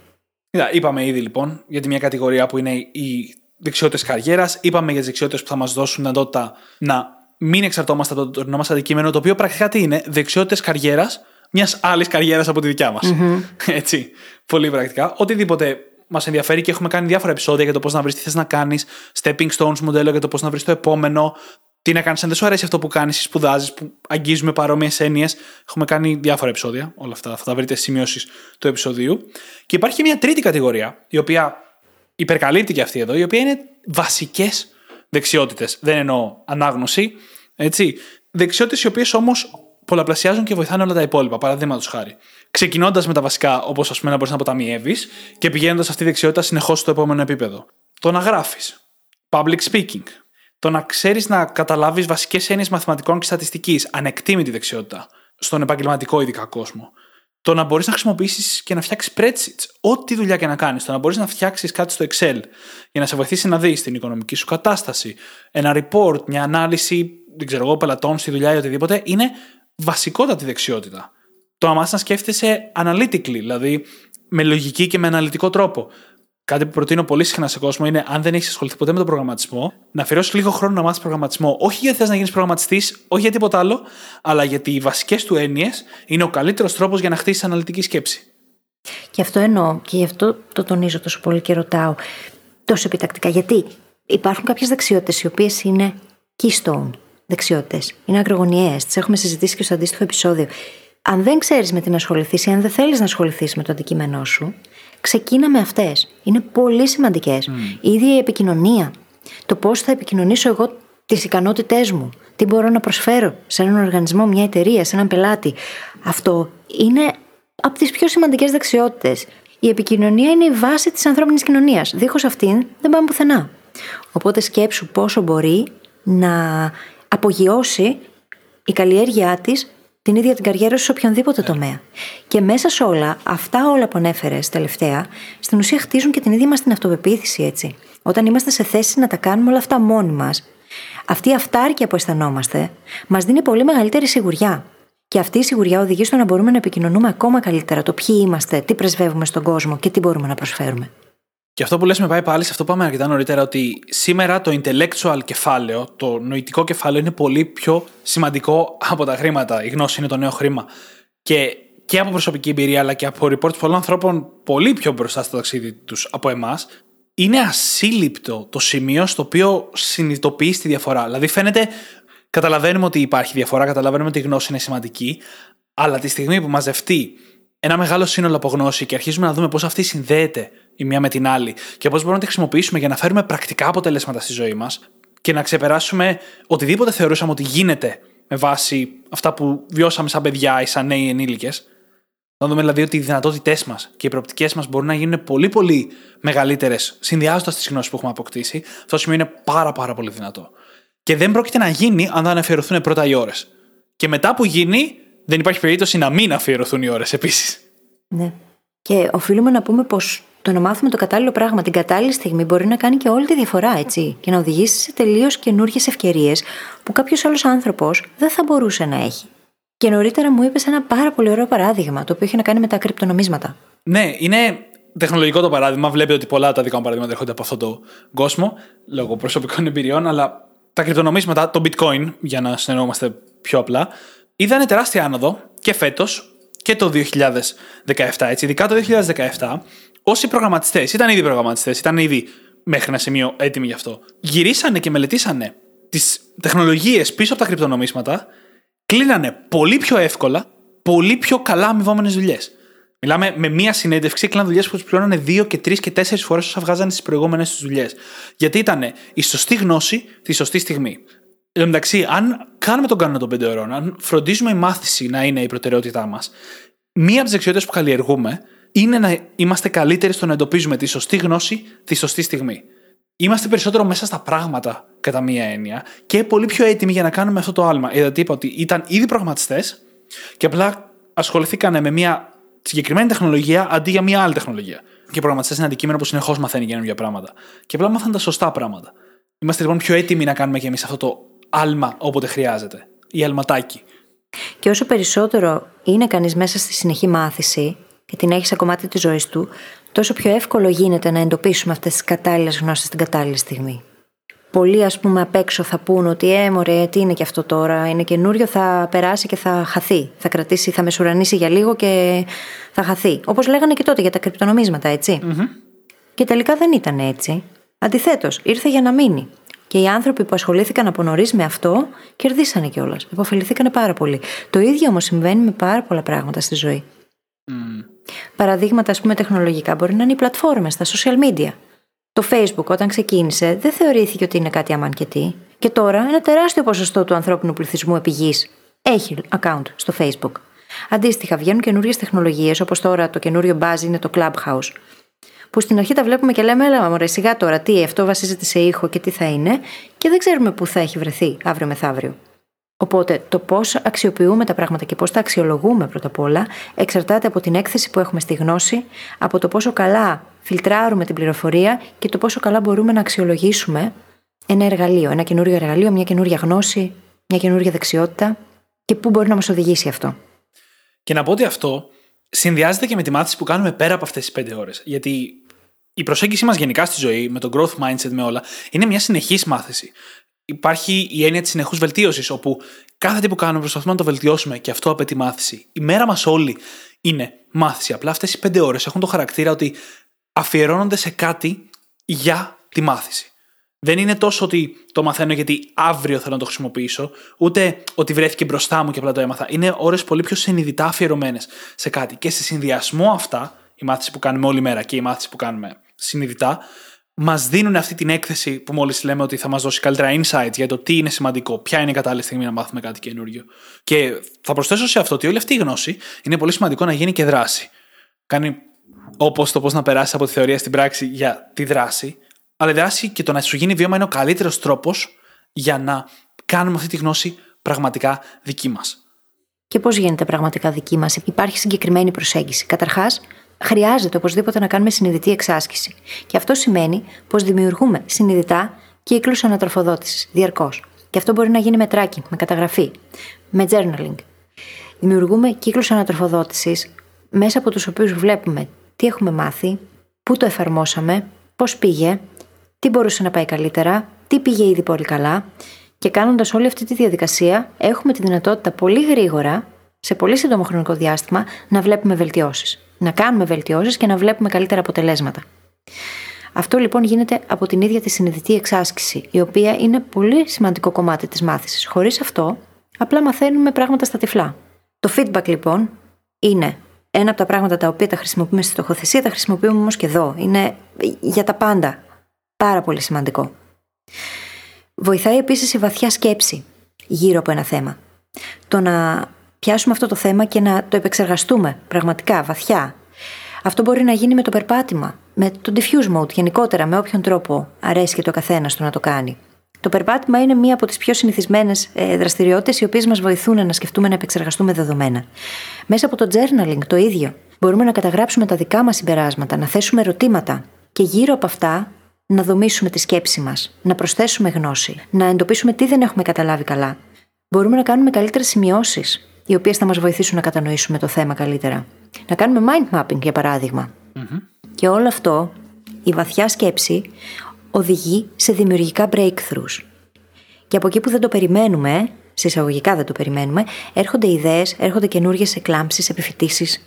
Speaker 1: Είπαμε ήδη λοιπόν για τη μια κατηγορία που είναι οι δεξιότητες καριέρας. Είπαμε για τις δεξιότητες που θα μας δώσουν δυνατότητα να μην εξαρτώμαστε από το τωρινό μας αντικείμενο, το οποίο πρακτικά τι είναι, δεξιότητες καριέρας μιας άλλης καριέρας από τη δικιά μας. Έτσι. Πολύ πρακτικά. Οτιδήποτε μας ενδιαφέρει και έχουμε κάνει διάφορα επεισόδια για το πώς να βρεις τι θες να κάνεις, stepping stones μοντέλο για το πώς να βρεις το επόμενο, τι να κάνεις αν δεν σου αρέσει αυτό που κάνεις ή σπουδάζεις, που αγγίζουμε παρόμοιες έννοιες. Έχουμε κάνει διάφορα επεισόδια. Όλα αυτά θα τα βρείτε στις σημειώσεις του επεισοδίου. Και υπάρχει και μια τρίτη κατηγορία, η οποία υπερκαλύπτει και αυτή εδώ, η οποία είναι βασικές δεξιότητες. Δεν εννοώ ανάγνωση. Έτσι. Δεξιότητες οι οποίες όμως πολλαπλασιάζουν και βοηθάνε όλα τα υπόλοιπα. Παραδείγματος χάρη. Ξεκινώντας με τα βασικά, όπως ας πούμε να μπορείς να αποταμιεύεις και πηγαίνοντας αυτή τη δεξιότητα συνεχώς στο επόμενο επίπεδο. Το να γράφεις. Public speaking. Το να ξέρεις να καταλάβεις βασικές έννοιες μαθηματικών και στατιστικής. Ανεκτήμητη δεξιότητα. Στον επαγγελματικό ειδικά κόσμο. Το να μπορείς να χρησιμοποιήσεις και να φτιάξεις spreadsheets. Ό,τι δουλειά και να κάνεις. Το να μπορείς να φτιάξεις κάτι στο Excel για να σε βοηθήσει να δεις την οικονομική σου κατάσταση. Ένα report, μια ανάλυση, δεν ξέρω εγώ, πελατών στη δουλειά ή οτιδήποτε. Είναι βασικότατη δεξιότητα. Το να μάθεις να σκέφτεσαι analytically, δηλαδή με λογική και με αναλυτικό τρόπο. Κάτι που προτείνω πολύ συχνά σε κόσμο είναι, αν δεν έχεις ασχοληθεί ποτέ με τον προγραμματισμό, να αφιερώσεις λίγο χρόνο να μάθεις προγραμματισμό. Όχι γιατί θες να γίνεις προγραμματιστής, όχι για τίποτα άλλο, αλλά γιατί οι βασικές του έννοιες είναι ο καλύτερος τρόπος για να χτίσεις αναλυτική σκέψη.
Speaker 2: Και αυτό εννοώ και γι' αυτό το τονίζω τόσο πολύ και ρωτάω τόσο επιτακτικά. Γιατί υπάρχουν κάποιες δεξιότητες οι οποίες είναι keystone δεξιότητες. Είναι ακρογωνιαίες. Τις έχουμε συζητήσει και στο αντίστοιχο επεισόδιο. Αν δεν ξέρεις με τι να ασχοληθείς ή αν δεν θέλεις να ασχοληθείς με το αντικείμενό σου, ξεκίνα με αυτές. Είναι πολύ σημαντικές. Mm. Η ίδια η επικοινωνία. Το πώς θα επικοινωνήσω εγώ τις ικανότητές μου. Τι μπορώ να προσφέρω σε έναν οργανισμό, μια εταιρεία, σε έναν πελάτη. Αυτό είναι από τις πιο σημαντικές δεξιότητες. Η επικοινωνία είναι η βάση της ανθρώπινης κοινωνίας. Δίχως αυτήν δεν πάμε πουθενά. Οπότε σκέψου πόσο μπορεί να απογειώσει η καλλιέργειά της την ίδια την καριέρα σου σε οποιονδήποτε τομέα. Και μέσα σε όλα, αυτά όλα που ανέφερες τελευταία, στην ουσία χτίζουν και την ίδια μας την αυτοπεποίθηση, έτσι. Όταν είμαστε σε θέση να τα κάνουμε όλα αυτά μόνοι μας, αυτή η αυτάρκεια που αισθανόμαστε μας δίνει πολύ μεγαλύτερη σιγουριά. Και αυτή η σιγουριά οδηγεί στο να μπορούμε να επικοινωνούμε ακόμα καλύτερα το ποιοι είμαστε, τι πρεσβεύουμε στον κόσμο και τι μπορούμε να προσφέρουμε.
Speaker 1: Και αυτό που λες με πάει πάλι σε αυτό που είπαμε αρκετά νωρίτερα, ότι σήμερα το intellectual κεφάλαιο, το νοητικό κεφάλαιο είναι πολύ πιο σημαντικό από τα χρήματα. Η γνώση είναι το νέο χρήμα. Και, και από προσωπική εμπειρία, αλλά και από reports πολλών ανθρώπων πολύ πιο μπροστά στο ταξίδι τους από εμάς, είναι ασύλληπτο το σημείο στο οποίο συνειδητοποιείς τη διαφορά. Δηλαδή, φαίνεται, καταλαβαίνουμε ότι υπάρχει διαφορά, καταλαβαίνουμε ότι η γνώση είναι σημαντική, αλλά τη στιγμή που μαζευτεί ένα μεγάλο σύνολο από γνώση και αρχίζουμε να δούμε πώς αυτή συνδέεται η μία με την άλλη και πώς μπορούμε να τη χρησιμοποιήσουμε για να φέρουμε πρακτικά αποτελέσματα στη ζωή μας και να ξεπεράσουμε οτιδήποτε θεωρούσαμε ότι γίνεται με βάση αυτά που βιώσαμε σαν παιδιά ή σαν νέοι ενήλικες. Να δούμε δηλαδή ότι οι δυνατότητές μας και οι προοπτικές μας μπορούν να γίνουν πολύ πολύ μεγαλύτερες συνδυάζοντας τις γνώσεις που έχουμε αποκτήσει. Αυτό το σημείο είναι πάρα πάρα πολύ δυνατό. Και δεν πρόκειται να γίνει αν δεν αφιερωθούν πρώτα οι ώρες. Και μετά που γίνει, δεν υπάρχει περίπτωση να μην αφιερωθούν οι ώρες επίσης.
Speaker 2: Ναι. Και οφείλουμε να πούμε πως το να μάθουμε το κατάλληλο πράγμα την κατάλληλη στιγμή μπορεί να κάνει και όλη τη διαφορά, έτσι. Και να οδηγήσει σε τελείως καινούργιες ευκαιρίες που κάποιος άλλος άνθρωπος δεν θα μπορούσε να έχει. Και νωρίτερα μου είπες ένα πάρα πολύ ωραίο παράδειγμα, το οποίο έχει να κάνει με τα κρυπτονομίσματα.
Speaker 1: Ναι, είναι τεχνολογικό το παράδειγμα. Βλέπει ότι πολλά τα δικά μου παραδείγματα έρχονται από αυτόν τον κόσμο, λόγω προσωπικών εμπειριών, αλλά τα κρυπτονομίσματα, το bitcoin, για να συνεννοούμαστε πιο απλά, είδανε τεράστια άνοδο και φέτος και το 2017, έτσι. Ειδικά το 2017, όσοι προγραμματιστές, ήταν ήδη προγραμματιστές, ήταν ήδη μέχρι ένα σημείο έτοιμοι γι' αυτό, γυρίσανε και μελετήσανε τις τεχνολογίες πίσω από τα κρυπτονομίσματα, κλείνανε πολύ πιο εύκολα, πολύ πιο καλά αμοιβόμενες δουλειές. Μιλάμε με μία συνέντευξη, κλείναν δουλειές που τους πληρώνανε δύο και τρεις και τέσσερις φορές όσα βγάζανε στις προηγούμενες τους δουλειές. Γιατί ήταν η σωστή γνώση τη σωστή στιγμή. Εν τω μεταξύ, αν κάνουμε τον κανόνα των πέντε ώρων, αν φροντίζουμε η μάθηση να είναι η προτεραιότητά μας, μία από τις δεξιότητες που καλλιεργούμε είναι να είμαστε καλύτεροι στο να εντοπίζουμε τη σωστή γνώση τη σωστή στιγμή. Είμαστε περισσότερο μέσα στα πράγματα, κατά μία έννοια, και πολύ πιο έτοιμοι για να κάνουμε αυτό το άλμα. Γιατί είπα ότι ήταν ήδη προγραμματιστέ και απλά ασχοληθήκαν με μία συγκεκριμένη τεχνολογία αντί για μία άλλη τεχνολογία. Και οι προγραμματιστέ είναι αντικείμενο που συνεχώς μαθαίνει καινούργια πράγματα. Και απλά μάθαν τα σωστά πράγματα. Είμαστε λοιπόν πιο έτοιμοι να κάνουμε και εμείς αυτό το άλμα όποτε χρειάζεται. Ή αλματάκι.
Speaker 2: Και όσο περισσότερο είναι κανείς μέσα στη συνεχή μάθηση και την έχεις σε κομμάτι τη ζωή του, τόσο πιο εύκολο γίνεται να εντοπίσουμε αυτές τις κατάλληλες γνώσεις την κατάλληλη στιγμή. Πολλοί, ας πούμε, απ' έξω θα πούν ότι ε, μωρέ, τι είναι και αυτό τώρα, είναι καινούριο, θα περάσει και θα χαθεί. Θα κρατήσει, θα μεσουρανίσει για λίγο και θα χαθεί. Όπως λέγανε και τότε για τα κρυπτονομίσματα, Και τελικά δεν ήταν έτσι. Αντιθέτως, ήρθε για να μείνει. Και οι άνθρωποι που ασχολήθηκαν από νωρίς με αυτό κερδίσανε κιόλας. Εποφεληθήκανε πάρα πολύ. Το ίδιο όμως συμβαίνει με πάρα πολλά πράγματα στη ζωή. Mm. Παραδείγματα, ας πούμε, τεχνολογικά μπορεί να είναι οι πλατφόρμες, τα social media. Το Facebook, όταν ξεκίνησε, δεν θεωρήθηκε ότι είναι κάτι αμάν και τι. Και τώρα ένα τεράστιο ποσοστό του ανθρώπινου πληθυσμού επί έχει account στο Facebook. Αντίστοιχα, βγαίνουν καινούριες τεχνολογίες, όπως τώρα το καινούριο buzz είναι το Clubhouse, που στην αρχή τα βλέπουμε και λέμε, έλα μωρέ, σιγά τώρα, τι, αυτό βασίζεται σε ήχο και τι θα είναι, και δεν ξέρουμε πού θα έχει βρεθεί αύριο μεθαύριο. Οπότε το πώς αξιοποιούμε τα πράγματα και πώς τα αξιολογούμε πρώτα απ' όλα εξαρτάται από την έκθεση που έχουμε στη γνώση, από το πόσο καλά φιλτράρουμε την πληροφορία και το πόσο καλά μπορούμε να αξιολογήσουμε ένα εργαλείο, ένα καινούριο εργαλείο, μια καινούρια γνώση, μια καινούρια δεξιότητα και πού μπορεί να μας οδηγήσει αυτό.
Speaker 1: Και να πω ότι αυτό συνδυάζεται και με τη μάθηση που κάνουμε πέρα από αυτές τις πέντε ώρες. Γιατί η προσέγγιση μας γενικά στη ζωή, με το growth mindset, με όλα, είναι μια συνεχής μάθηση. Υπάρχει η έννοια της συνεχούς βελτίωσης, όπου κάθε τι που κάνουμε προσπαθούμε να το βελτιώσουμε και αυτό απαιτεί μάθηση. Η μέρα μας όλη είναι μάθηση. Απλά αυτές οι πέντε ώρες έχουν το χαρακτήρα ότι αφιερώνονται σε κάτι για τη μάθηση. Δεν είναι τόσο ότι το μαθαίνω γιατί αύριο θέλω να το χρησιμοποιήσω, ούτε ότι βρέθηκε μπροστά μου και απλά το έμαθα. Είναι ώρες πολύ πιο συνειδητά αφιερωμένες σε κάτι. Και σε συνδυασμό αυτά, η μάθηση που κάνουμε όλη μέρα και η μάθηση που κάνουμε συνειδητά, μας δίνουν αυτή την έκθεση που μόλις λέμε ότι θα μας δώσει καλύτερα insights για το τι είναι σημαντικό, ποια είναι η κατάλληλη στιγμή να μάθουμε κάτι καινούριο. Και θα προσθέσω σε αυτό ότι όλη αυτή η γνώση είναι πολύ σημαντικό να γίνει και δράση. Κάνει όπως το πώς να περάσει από τη θεωρία στην πράξη για τη δράση, αλλά η δράση και το να σου γίνει βίωμα είναι ο καλύτερος τρόπος για να κάνουμε αυτή τη γνώση πραγματικά δική μας.
Speaker 2: Και πώς γίνεται πραγματικά δική μας, Υπάρχει συγκεκριμένη προσέγγιση. Καταρχάς, χρειάζεται οπωσδήποτε να κάνουμε συνειδητή εξάσκηση. Και αυτό σημαίνει πως δημιουργούμε συνειδητά κύκλους ανατροφοδότησης διαρκώς. Και αυτό μπορεί να γίνει με tracking, με καταγραφή, με journaling. Δημιουργούμε κύκλους ανατροφοδότησης μέσα από τους οποίους βλέπουμε τι έχουμε μάθει, πού το εφαρμόσαμε, πώς πήγε, τι μπορούσε να πάει καλύτερα, τι πήγε ήδη πολύ καλά. Και κάνοντας όλη αυτή τη διαδικασία, έχουμε τη δυνατότητα πολύ γρήγορα, σε πολύ σύντομο χρονικό διάστημα, να βλέπουμε βελτιώσεις. Να κάνουμε βελτιώσεις και να βλέπουμε καλύτερα αποτελέσματα. Αυτό λοιπόν γίνεται από την ίδια τη συνειδητή εξάσκηση, η οποία είναι πολύ σημαντικό κομμάτι της μάθησης. Χωρίς αυτό, απλά μαθαίνουμε πράγματα στα τυφλά. Το feedback λοιπόν είναι ένα από τα πράγματα τα οποία τα χρησιμοποιούμε στη στοχοθεσία, τα χρησιμοποιούμε όμως και εδώ. Είναι για τα πάντα. Πάρα πολύ σημαντικό. Βοηθάει επίσης η βαθιά σκέψη γύρω από ένα θέμα. Το να πιάσουμε αυτό το θέμα και να το επεξεργαστούμε πραγματικά, βαθιά. Αυτό μπορεί να γίνει με το περπάτημα, με το diffuse mode γενικότερα, με όποιον τρόπο αρέσει και το καθένας του να το κάνει. Το περπάτημα είναι μία από τις πιο συνηθισμένες δραστηριότητες οι οποίες μας βοηθούν να σκεφτούμε να επεξεργαστούμε δεδομένα. Μέσα από το journaling το ίδιο. Μπορούμε να καταγράψουμε τα δικά μας συμπεράσματα, να θέσουμε ερωτήματα και γύρω από αυτά να δομήσουμε τη σκέψη μας, να προσθέσουμε γνώση, να εντοπίσουμε τι δεν έχουμε καταλάβει καλά. Μπορούμε να κάνουμε καλύτερες σημειώσεις, οι οποίες θα μας βοηθήσουν να κατανοήσουμε το θέμα καλύτερα. Να κάνουμε mind mapping, για παραδειγμα Και όλο αυτό, η βαθιά σκέψη, οδηγεί σε δημιουργικά breakthroughs. Και από εκεί που δεν το περιμένουμε, σε εισαγωγικά δεν το περιμένουμε, έρχονται ιδέες, έρχονται καινούργιες εκλάμψεις, επιφυτήσει.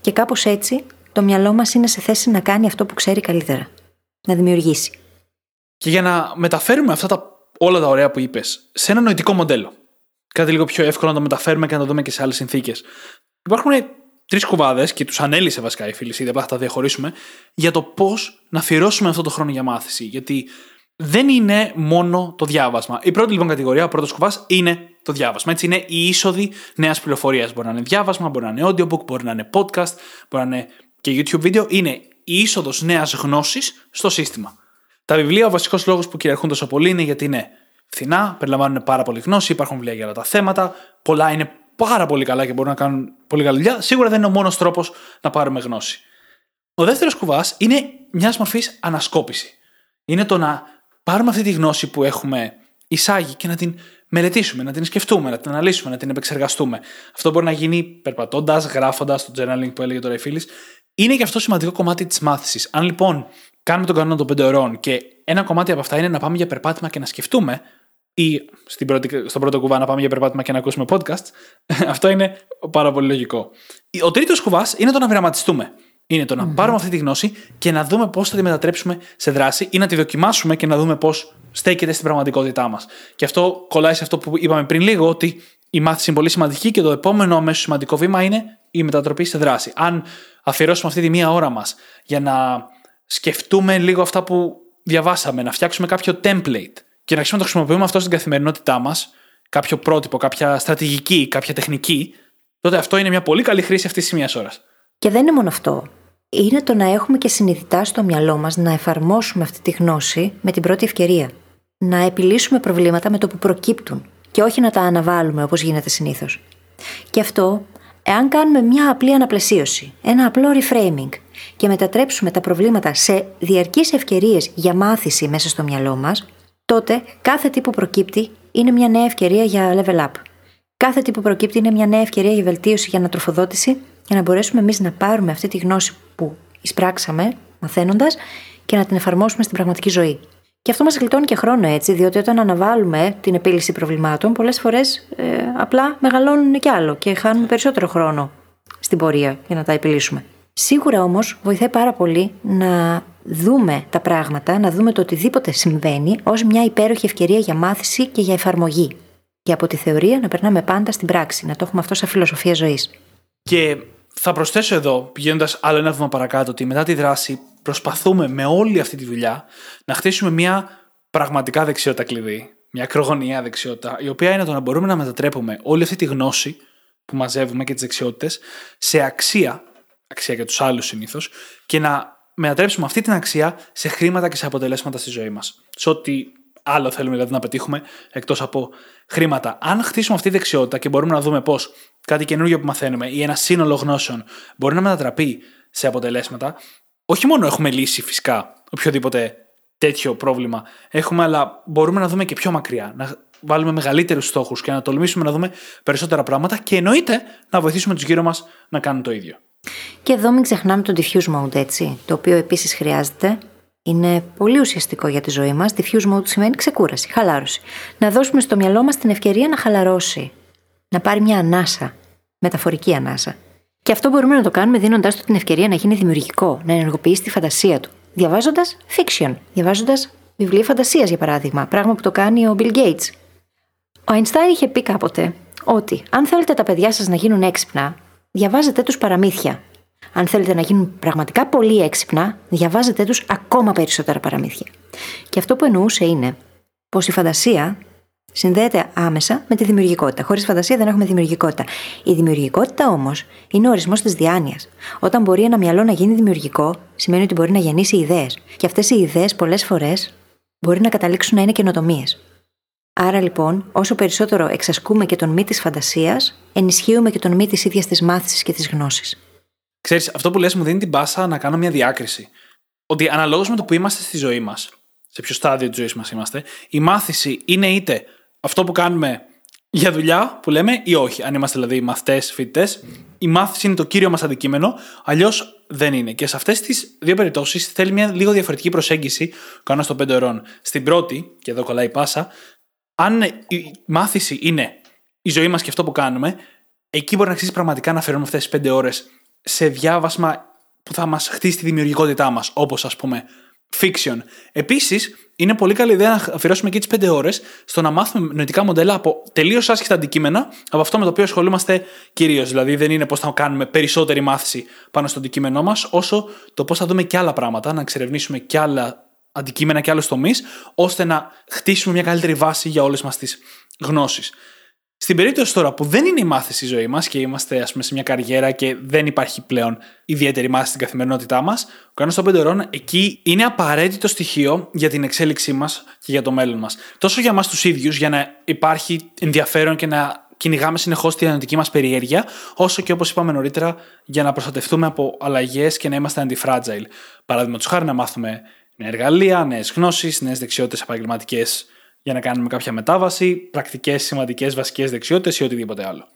Speaker 2: Και κάπως έτσι το μυαλό μας είναι σε θέση να κάνει αυτό που ξέρει καλύτερα να δημιουργήσει.
Speaker 1: Και για να μεταφέρουμε αυτά τα, όλα τα ωραία που είπες σε ένα νοητικό μοντέλο. Κάτι λίγο πιο εύκολο να το μεταφέρουμε και να το δούμε και σε άλλες συνθήκες. Υπάρχουν τρεις κουβάδες και τους ανέλησε βασικά η φίλη, ήδη απλά θα τα διαχωρίσουμε, για το πώς να αφιερώσουμε αυτό το χρόνο για μάθηση. Γιατί δεν είναι μόνο το διάβασμα. Η πρώτη λοιπόν κατηγορία, ο πρώτος κουβάς, είναι το διάβασμα. Έτσι είναι η είσοδη νέας πληροφορίας. Μπορεί να είναι διάβασμα, μπορεί να είναι audiobook, μπορεί να είναι podcast, μπορεί να είναι και YouTube βίντεο. Είναι η είσοδος νέας γνώσης στο σύστημα. Τα βιβλία, ο βασικός λόγος που κυριαρχούν τόσο πολύ είναι γιατί είναι φθηνά, περιλαμβάνουν πάρα πολύ γνώση, υπάρχουν βιβλία για όλα τα θέματα, πολλά είναι πάρα πολύ καλά και μπορούν να κάνουν πολύ καλή δουλειά. Σίγουρα δεν είναι ο μόνος τρόπος να πάρουμε γνώση. Ο δεύτερος κουβάς είναι μιας μορφής ανασκόπηση. Είναι το να πάρουμε αυτή τη γνώση που έχουμε εισάγει και να την μελετήσουμε, να την σκεφτούμε, να την αναλύσουμε, να την επεξεργαστούμε. Αυτό μπορεί να γίνει περπατώντας, γράφοντας το journaling που έλεγε τώρα η φίλης, είναι και αυτό σημαντικό κομμάτι της μάθησης. Αν λοιπόν κάνουμε τον κανόνα των 5 ώρων και ένα κομμάτι από αυτά είναι να πάμε για περπάτημα και να σκεφτούμε, ή στην πρώτη, στον πρώτο κουβά να πάμε για περπάτημα και να ακούσουμε podcast, αυτό είναι πάρα πολύ λογικό. Ο τρίτος κουβάς είναι το να πειραματιστούμε. Είναι το να mm πάρουμε αυτή τη γνώση και να δούμε πώς θα τη μετατρέψουμε σε δράση ή να τη δοκιμάσουμε και να δούμε πώς στέκεται στην πραγματικότητά μας. Και αυτό κολλάει σε αυτό που είπαμε πριν λίγο, ότι η μάθηση είναι πολύ σημαντική και το επόμενο αμέσως σημαντικό βήμα είναι η μετατροπή σε δράση. Αν αφιερώσουμε αυτή τη μία ώρα μας για να σκεφτούμε λίγο αυτά που διαβάσαμε, να φτιάξουμε κάποιο template και να αρχίσουμε να το χρησιμοποιούμε αυτό στην καθημερινότητά μας, κάποιο πρότυπο, κάποια στρατηγική, κάποια τεχνική, τότε αυτό είναι μια πολύ καλή χρήση αυτής της μία ώρας.
Speaker 2: Και δεν είναι μόνο αυτό. Είναι το να έχουμε και συνειδητά στο μυαλό μας να εφαρμόσουμε αυτή τη γνώση με την πρώτη ευκαιρία. Να επιλύσουμε προβλήματα με το που προκύπτουν και όχι να τα αναβάλουμε όπως γίνεται συνήθως. Και αυτό Εάν κάνουμε μια απλή αναπλαισίωση, ένα απλό reframing και μετατρέψουμε τα προβλήματα σε διαρκείς ευκαιρίες για μάθηση μέσα στο μυαλό μας, τότε κάθε τι που προκύπτει είναι μια νέα ευκαιρία για level up. Κάθε τι που προκύπτει είναι μια νέα ευκαιρία για βελτίωση, για ανατροφοδότηση, για να μπορέσουμε εμείς να πάρουμε αυτή τη γνώση που εισπράξαμε μαθαίνοντας και να την εφαρμόσουμε στην πραγματική ζωή. Και αυτό μας γλιτώνει και χρόνο έτσι, διότι όταν αναβάλουμε την επίλυση προβλημάτων, πολλές φορές ε, απλά μεγαλώνουν κι άλλο και χάνουμε περισσότερο χρόνο στην πορεία για να τα επιλύσουμε. Σίγουρα όμως βοηθάει πάρα πολύ να δούμε τα πράγματα, να δούμε το οτιδήποτε συμβαίνει ως μια υπέροχη ευκαιρία για μάθηση και για εφαρμογή. Και από τη θεωρία να περνάμε πάντα στην πράξη, να το έχουμε αυτό σαν φιλοσοφία ζωής.
Speaker 1: Και θα προσθέσω εδώ, πηγαίνοντας άλλο ένα βήμα παρακάτω, ότι μετά τη δράση προσπαθούμε με όλη αυτή τη δουλειά να χτίσουμε μια πραγματικά δεξιότητα κλειδί. Μια ακρογωνιαία δεξιότητα, η οποία είναι το να μπορούμε να μετατρέπουμε όλη αυτή τη γνώση που μαζεύουμε και τις δεξιότητες σε αξία, αξία για τους άλλους συνήθως, και να μετατρέψουμε αυτή την αξία σε χρήματα και σε αποτελέσματα στη ζωή μας. Σε ό,τι άλλο θέλουμε δηλαδή να πετύχουμε εκτός από χρήματα. Αν χτίσουμε αυτή τη δεξιότητα και μπορούμε να δούμε πώς κάτι καινούργιο που μαθαίνουμε ή ένα σύνολο γνώσεων μπορεί να μετατραπεί σε αποτελέσματα, όχι μόνο έχουμε λύσει φυσικά οποιοδήποτε τέτοιο πρόβλημα έχουμε, αλλά μπορούμε να δούμε και πιο μακριά. Να βάλουμε μεγαλύτερους στόχους και να τολμήσουμε να δούμε περισσότερα πράγματα και εννοείται να βοηθήσουμε τους γύρω μας να κάνουν το ίδιο.
Speaker 2: Και εδώ μην ξεχνάμε το diffuse mode, έτσι, το οποίο επίσης χρειάζεται. Είναι πολύ ουσιαστικό για τη ζωή μας. Diffuse mode σημαίνει ξεκούραση, χαλάρωση. Να δώσουμε στο μυαλό μας την ευκαιρία να χαλαρώσει. Να πάρει μια ανάσα. Μεταφορική ανάσα. Και αυτό μπορούμε να το κάνουμε δίνοντάς του την ευκαιρία να γίνει δημιουργικό, να ενεργοποιήσει τη φαντασία του. Διαβάζοντας fiction, διαβάζοντας βιβλία φαντασίας για παράδειγμα, πράγμα που το κάνει ο Bill Gates. Ο Einstein είχε πει κάποτε ότι αν θέλετε τα παιδιά σας να γίνουν έξυπνα, διαβάζετε τους παραμύθια. Αν θέλετε να γίνουν πραγματικά πολύ έξυπνα, διαβάζετε τους ακόμα περισσότερα παραμύθια. Και αυτό που εννοούσε είναι πως η φαντασία συνδέεται άμεσα με τη δημιουργικότητα. Χωρίς φαντασία δεν έχουμε δημιουργικότητα. Η δημιουργικότητα όμως είναι ο ορισμός της διάνοιας. Όταν μπορεί ένα μυαλό να γίνει δημιουργικό, σημαίνει ότι μπορεί να γεννήσει ιδέες. Και αυτές οι ιδέες πολλές φορές μπορεί να καταλήξουν να είναι καινοτομίες. Άρα λοιπόν, όσο περισσότερο εξασκούμε και τον μη της φαντασίας, ενισχύουμε και τον μη της ίδιας της μάθησης και της γνώσης.
Speaker 1: Ξέρεις, αυτό που λες μου δίνει την πάσα να κάνω μια διάκριση. Ότι αναλόγως με το που είμαστε στη ζωή μας, σε ποιο στάδιο της ζωής μας είμαστε, η μάθηση είναι είτε αυτό που κάνουμε για δουλειά που λέμε ή όχι. Αν είμαστε δηλαδή μαθητές, φοιτητές, η μάθηση είναι το κύριο μας αντικείμενο, αλλιώς δεν είναι. Και σε αυτές τις δύο περιπτώσεις θέλει μια λίγο διαφορετική προσέγγιση κανόνα των πέντε ωρών. Στην πρώτη, και εδώ κολλάει η πάσα, αν η μάθηση είναι η ζωή μας και αυτό που κάνουμε, εκεί μπορεί να αξίζει πραγματικά να φέρουμε αυτές τις πέντε ώρες σε διάβασμα που θα μας χτίσει τη δημιουργικότητά μας, όπως ας πούμε fiction. Επίσης, είναι πολύ καλή ιδέα να αφιερώσουμε και τις 5 ώρες στο να μάθουμε νοητικά μοντέλα από τελείως άσχετα αντικείμενα από αυτό με το οποίο ασχολούμαστε κυρίως. Δηλαδή, δεν είναι πώς θα κάνουμε περισσότερη μάθηση πάνω στο αντικείμενό μας, όσο το πώς θα δούμε και άλλα πράγματα, να εξερευνήσουμε και άλλα αντικείμενα και άλλους τομείς, ώστε να χτίσουμε μια καλύτερη βάση για όλες μας τις γνώσεις. Στην περίπτωση τώρα που δεν είναι η μάθηση η ζωή μας και είμαστε ας πούμε, σε μια καριέρα και δεν υπάρχει πλέον ιδιαίτερη μάθηση στην καθημερινότητά μας, ο κανόνας των πέντε ώρων εκεί είναι απαραίτητο στοιχείο για την εξέλιξή μας και για το μέλλον μας. Τόσο για εμάς τους ίδιους, για να υπάρχει ενδιαφέρον και να κυνηγάμε συνεχώς τη διανοητική μας περιέργεια, όσο και όπως είπαμε νωρίτερα, για να προστατευτούμε από αλλαγές και να είμαστε anti-fragile. Παραδείγματο χάρη να μάθουμε νέα εργαλεία, νέες γνώσεις, νέες δεξιότητες επαγγελματικές για να κάνουμε κάποια μετάβαση, πρακτικές, σημαντικές, βασικές δεξιότητες ή οτιδήποτε άλλο.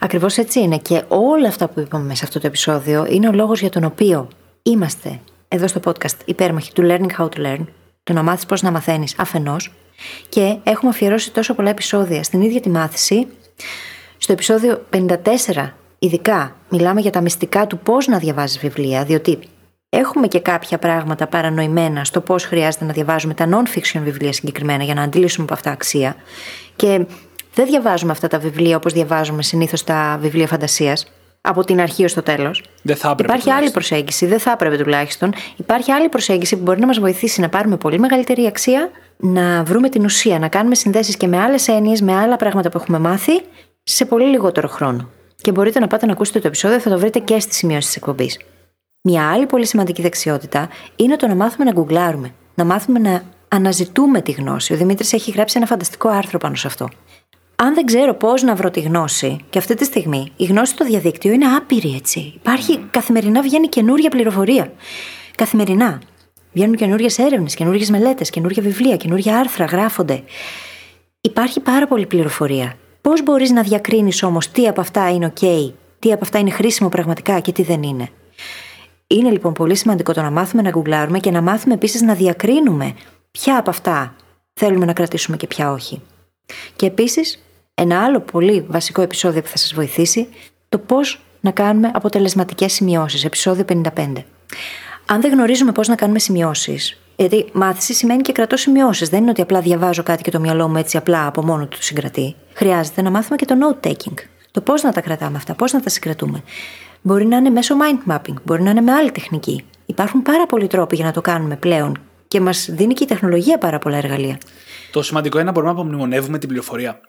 Speaker 2: Ακριβώς έτσι είναι. Και όλα αυτά που είπαμε σε αυτό το επεισόδιο είναι ο λόγος για τον οποίο είμαστε εδώ στο podcast υπέρμαχοι του Learning How to Learn, το να μάθεις πώς να μαθαίνεις αφενός, και έχουμε αφιερώσει τόσο πολλά επεισόδια στην ίδια τη μάθηση. Στο επεισόδιο 54, ειδικά, μιλάμε για τα μυστικά του πώς να διαβάζεις βιβλία, διότι Έχουμε και κάποια πράγματα παρανοημένα στο πώς χρειάζεται να διαβάζουμε τα non-fiction βιβλία συγκεκριμένα για να αντιλήσουμε από αυτά αξία. Και δεν διαβάζουμε αυτά τα βιβλία όπως διαβάζουμε συνήθως τα βιβλία φαντασίας, από την αρχή ως το τέλος.
Speaker 1: Δεν θα έπρεπε.
Speaker 2: Υπάρχει άλλη προσέγγιση, δεν θα έπρεπε τουλάχιστον. Υπάρχει άλλη προσέγγιση που μπορεί να μας βοηθήσει να πάρουμε πολύ μεγαλύτερη αξία, να βρούμε την ουσία, να κάνουμε συνδέσεις και με άλλες έννοιες, με άλλα πράγματα που έχουμε μάθει, σε πολύ λιγότερο χρόνο. Και μπορείτε να πάτε να ακούσετε το επεισόδιο, θα το βρείτε και στη σημειώσει της εκπομπής. Μια άλλη πολύ σημαντική δεξιότητα είναι το να μάθουμε να γκουγκλάρουμε. Να μάθουμε να αναζητούμε τη γνώση. Ο Δημήτρης έχει γράψει ένα φανταστικό άρθρο πάνω σε αυτό. Αν δεν ξέρω πώς να βρω τη γνώση, και αυτή τη στιγμή η γνώση στο διαδίκτυο είναι άπειρη έτσι. Υπάρχει καθημερινά βγαίνει καινούρια πληροφορία. Καθημερινά. Βγαίνουν καινούριες έρευνες, καινούριες μελέτες, καινούργια βιβλία, καινούργια άρθρα γράφονται. Υπάρχει πάρα πολλή πληροφορία. Πώς μπορείς να διακρίνεις όμως τι από αυτά είναι OK, τι από αυτά είναι χρήσιμο πραγματικά και τι δεν είναι. Είναι λοιπόν πολύ σημαντικό το να μάθουμε να γκουγκλάρουμε και να μάθουμε επίσης να διακρίνουμε ποια από αυτά θέλουμε να κρατήσουμε και ποια όχι. Και επίσης, ένα άλλο πολύ βασικό επεισόδιο που θα σας βοηθήσει, το πώς να κάνουμε αποτελεσματικές σημειώσεις. Επεισόδιο 55. Αν δεν γνωρίζουμε πώς να κάνουμε σημειώσεις, γιατί μάθηση σημαίνει και κρατώ σημειώσεις. Δεν είναι ότι απλά διαβάζω κάτι και το μυαλό μου έτσι απλά από μόνο του συγκρατεί. Χρειάζεται να μάθουμε και το note taking. Το πώς να τα κρατάμε αυτά, πώς να τα συγκρατούμε. Μπορεί να είναι μέσω mind mapping, μπορεί να είναι με άλλη τεχνική. Υπάρχουν πάρα πολλοί τρόποι για να το κάνουμε πλέον και μας δίνει και η τεχνολογία πάρα πολλά εργαλεία.
Speaker 1: Το σημαντικό είναι να μπορούμε να απομνημονεύουμε την πληροφορία.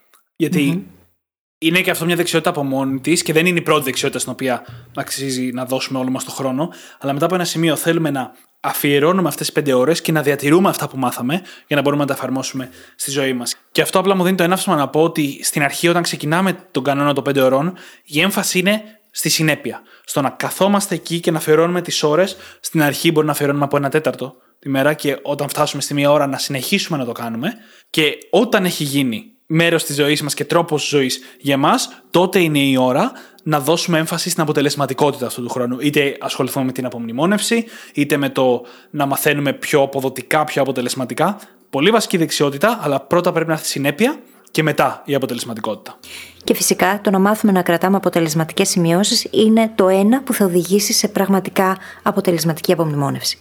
Speaker 1: είναι και αυτό μια δεξιότητα από μόνη της και δεν είναι η πρώτη δεξιότητα στην οποία αξίζει να δώσουμε όλο μας το χρόνο. Αλλά μετά από ένα σημείο θέλουμε να αφιερώνουμε αυτές τις πέντε ώρες και να διατηρούμε αυτά που μάθαμε για να μπορούμε να τα εφαρμόσουμε στη ζωή μας. Και αυτό απλά μου δίνει το έναυσμα να πω ότι στην αρχή, όταν ξεκινάμε τον κανόνα των πέντε ώρων, η έμφαση είναι στη συνέπεια. Στο να καθόμαστε εκεί και να αφιερώνουμε τις ώρες. Στην αρχή μπορεί να αφιερώνουμε από ένα τέταρτο τη μέρα και όταν φτάσουμε στη μία ώρα να συνεχίσουμε να το κάνουμε. Και όταν έχει γίνει μέρος της ζωής μας και τρόπος ζωής για εμά, τότε είναι η ώρα να δώσουμε έμφαση στην αποτελεσματικότητα αυτού του χρόνου. Είτε ασχοληθούμε με την απομνημόνευση, είτε με το να μαθαίνουμε πιο αποδοτικά, πιο αποτελεσματικά. Πολύ βασική δεξιότητα, αλλά πρώτα πρέπει να έρθει συνέπεια και μετά η αποτελεσματικότητα.
Speaker 2: Και φυσικά το να μάθουμε να κρατάμε αποτελεσματικές σημειώσεις είναι το ένα που θα οδηγήσει σε πραγματικά αποτελεσματική απομνημόνευση.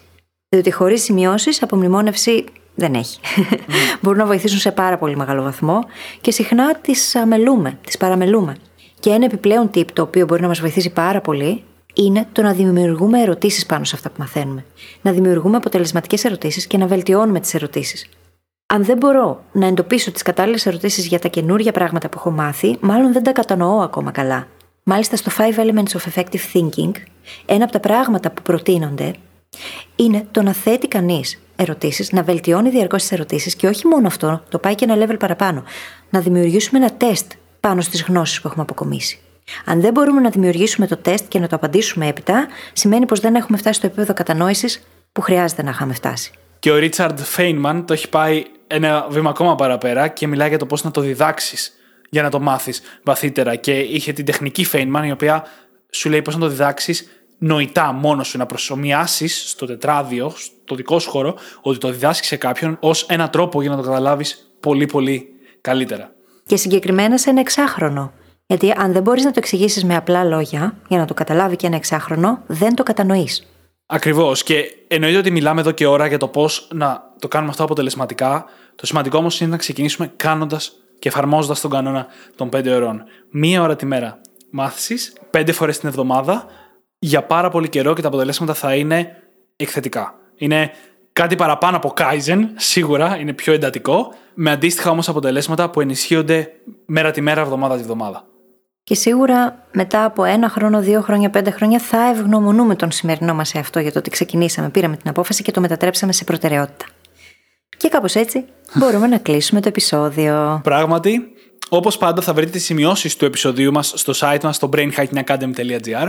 Speaker 2: Διότι χωρίς σημειώσεις, απομνημόνευση δεν έχει. Mm. Μπορούν να βοηθήσουν σε πάρα πολύ μεγάλο βαθμό και συχνά τις αμελούμε, τις παραμελούμε. Και ένα επιπλέον tip το οποίο μπορεί να μας βοηθήσει πάρα πολύ είναι το να δημιουργούμε ερωτήσεις πάνω σε αυτά που μαθαίνουμε. Να δημιουργούμε αποτελεσματικές ερωτήσεις και να βελτιώνουμε τις ερωτήσεις. Αν δεν μπορώ να εντοπίσω τις κατάλληλες ερωτήσεις για τα καινούργια πράγματα που έχω μάθει, μάλλον δεν τα κατανοώ ακόμα καλά. Μάλιστα στο 5 Elements of Effective Thinking, ένα από τα πράγματα που προτείνονται είναι το να θέτει κανείς ερωτήσεις, να βελτιώνει διαρκώς τις ερωτήσεις και όχι μόνο αυτό, το πάει και ένα level παραπάνω. Να δημιουργήσουμε ένα τεστ πάνω στις γνώσεις που έχουμε αποκομίσει. Αν δεν μπορούμε να δημιουργήσουμε το τεστ και να το απαντήσουμε έπειτα, σημαίνει πως δεν έχουμε φτάσει στο επίπεδο κατανόησης που χρειάζεται να είχαμε φτάσει.
Speaker 1: Και ο Ρίτσαρντ Φέινμαν το έχει πάει ένα βήμα ακόμα παραπέρα και μιλάει για το πώς να το διδάξεις για να το μάθεις βαθύτερα. Και είχε την τεχνική Φέινμαν, η οποία σου λέει πώς να το διδάξεις νοητά μόνο σου, να προσωμιάσεις στο τετράδιο, στο δικό σου χώρο, ότι το διδάσκεις σε κάποιον ως ένα τρόπο για να το καταλάβεις πολύ πολύ καλύτερα.
Speaker 2: Και συγκεκριμένα σε ένα εξάχρονο. Γιατί αν δεν μπορείς να το εξηγήσεις με απλά λόγια, για να το καταλάβει και ένα εξάχρονο, δεν το κατανοείς.
Speaker 1: Ακριβώς. Και εννοείται ότι μιλάμε εδώ και ώρα για το πώς να το κάνουμε αυτό αποτελεσματικά. Το σημαντικό όμως είναι να ξεκινήσουμε κάνοντας και εφαρμόζοντας τον κανόνα των 5 ώρων. Μία ώρα τη μέρα μάθησης, πέντε φορές την εβδομάδα, για πάρα πολύ καιρό και τα αποτελέσματα θα είναι εκθετικά. Είναι κάτι παραπάνω από Kaizen, σίγουρα, είναι πιο εντατικό, με αντίστοιχα όμως αποτελέσματα που ενισχύονται μέρα τη μέρα, εβδομάδα τη εβδομάδα.
Speaker 2: Και σίγουρα μετά από ένα χρόνο, δύο χρόνια, πέντε χρόνια θα ευγνωμονούμε τον σημερινό μας εαυτό για το ότι ξεκινήσαμε, πήραμε την απόφαση και το μετατρέψαμε σε προτεραιότητα. Και κάπως έτσι μπορούμε να κλείσουμε το επεισόδιο.
Speaker 1: Πράγματι, όπως πάντα θα βρείτε τις σημειώσεις του επεισοδίου μας στο site μας στο brainhackingacademy.gr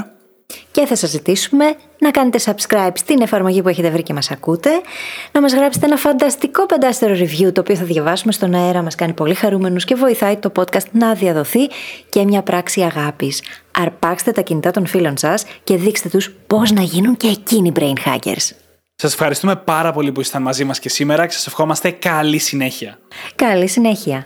Speaker 2: και θα σας ζητήσουμε να κάνετε subscribe στην εφαρμογή που έχετε βρει και μας ακούτε, να μας γράψετε ένα φανταστικό πεντάστερο review το οποίο θα διαβάσουμε στον αέρα, μας κάνει πολύ χαρούμενους και βοηθάει το podcast να διαδοθεί και μια πράξη αγάπης. Αρπάξτε τα κινητά των φίλων σας και δείξτε τους πώς να γίνουν και εκείνοι brain hackers.
Speaker 1: Σας ευχαριστούμε πάρα πολύ που ήσασταν μαζί μας και σήμερα και σας ευχόμαστε καλή συνέχεια.
Speaker 2: Καλή συνέχεια.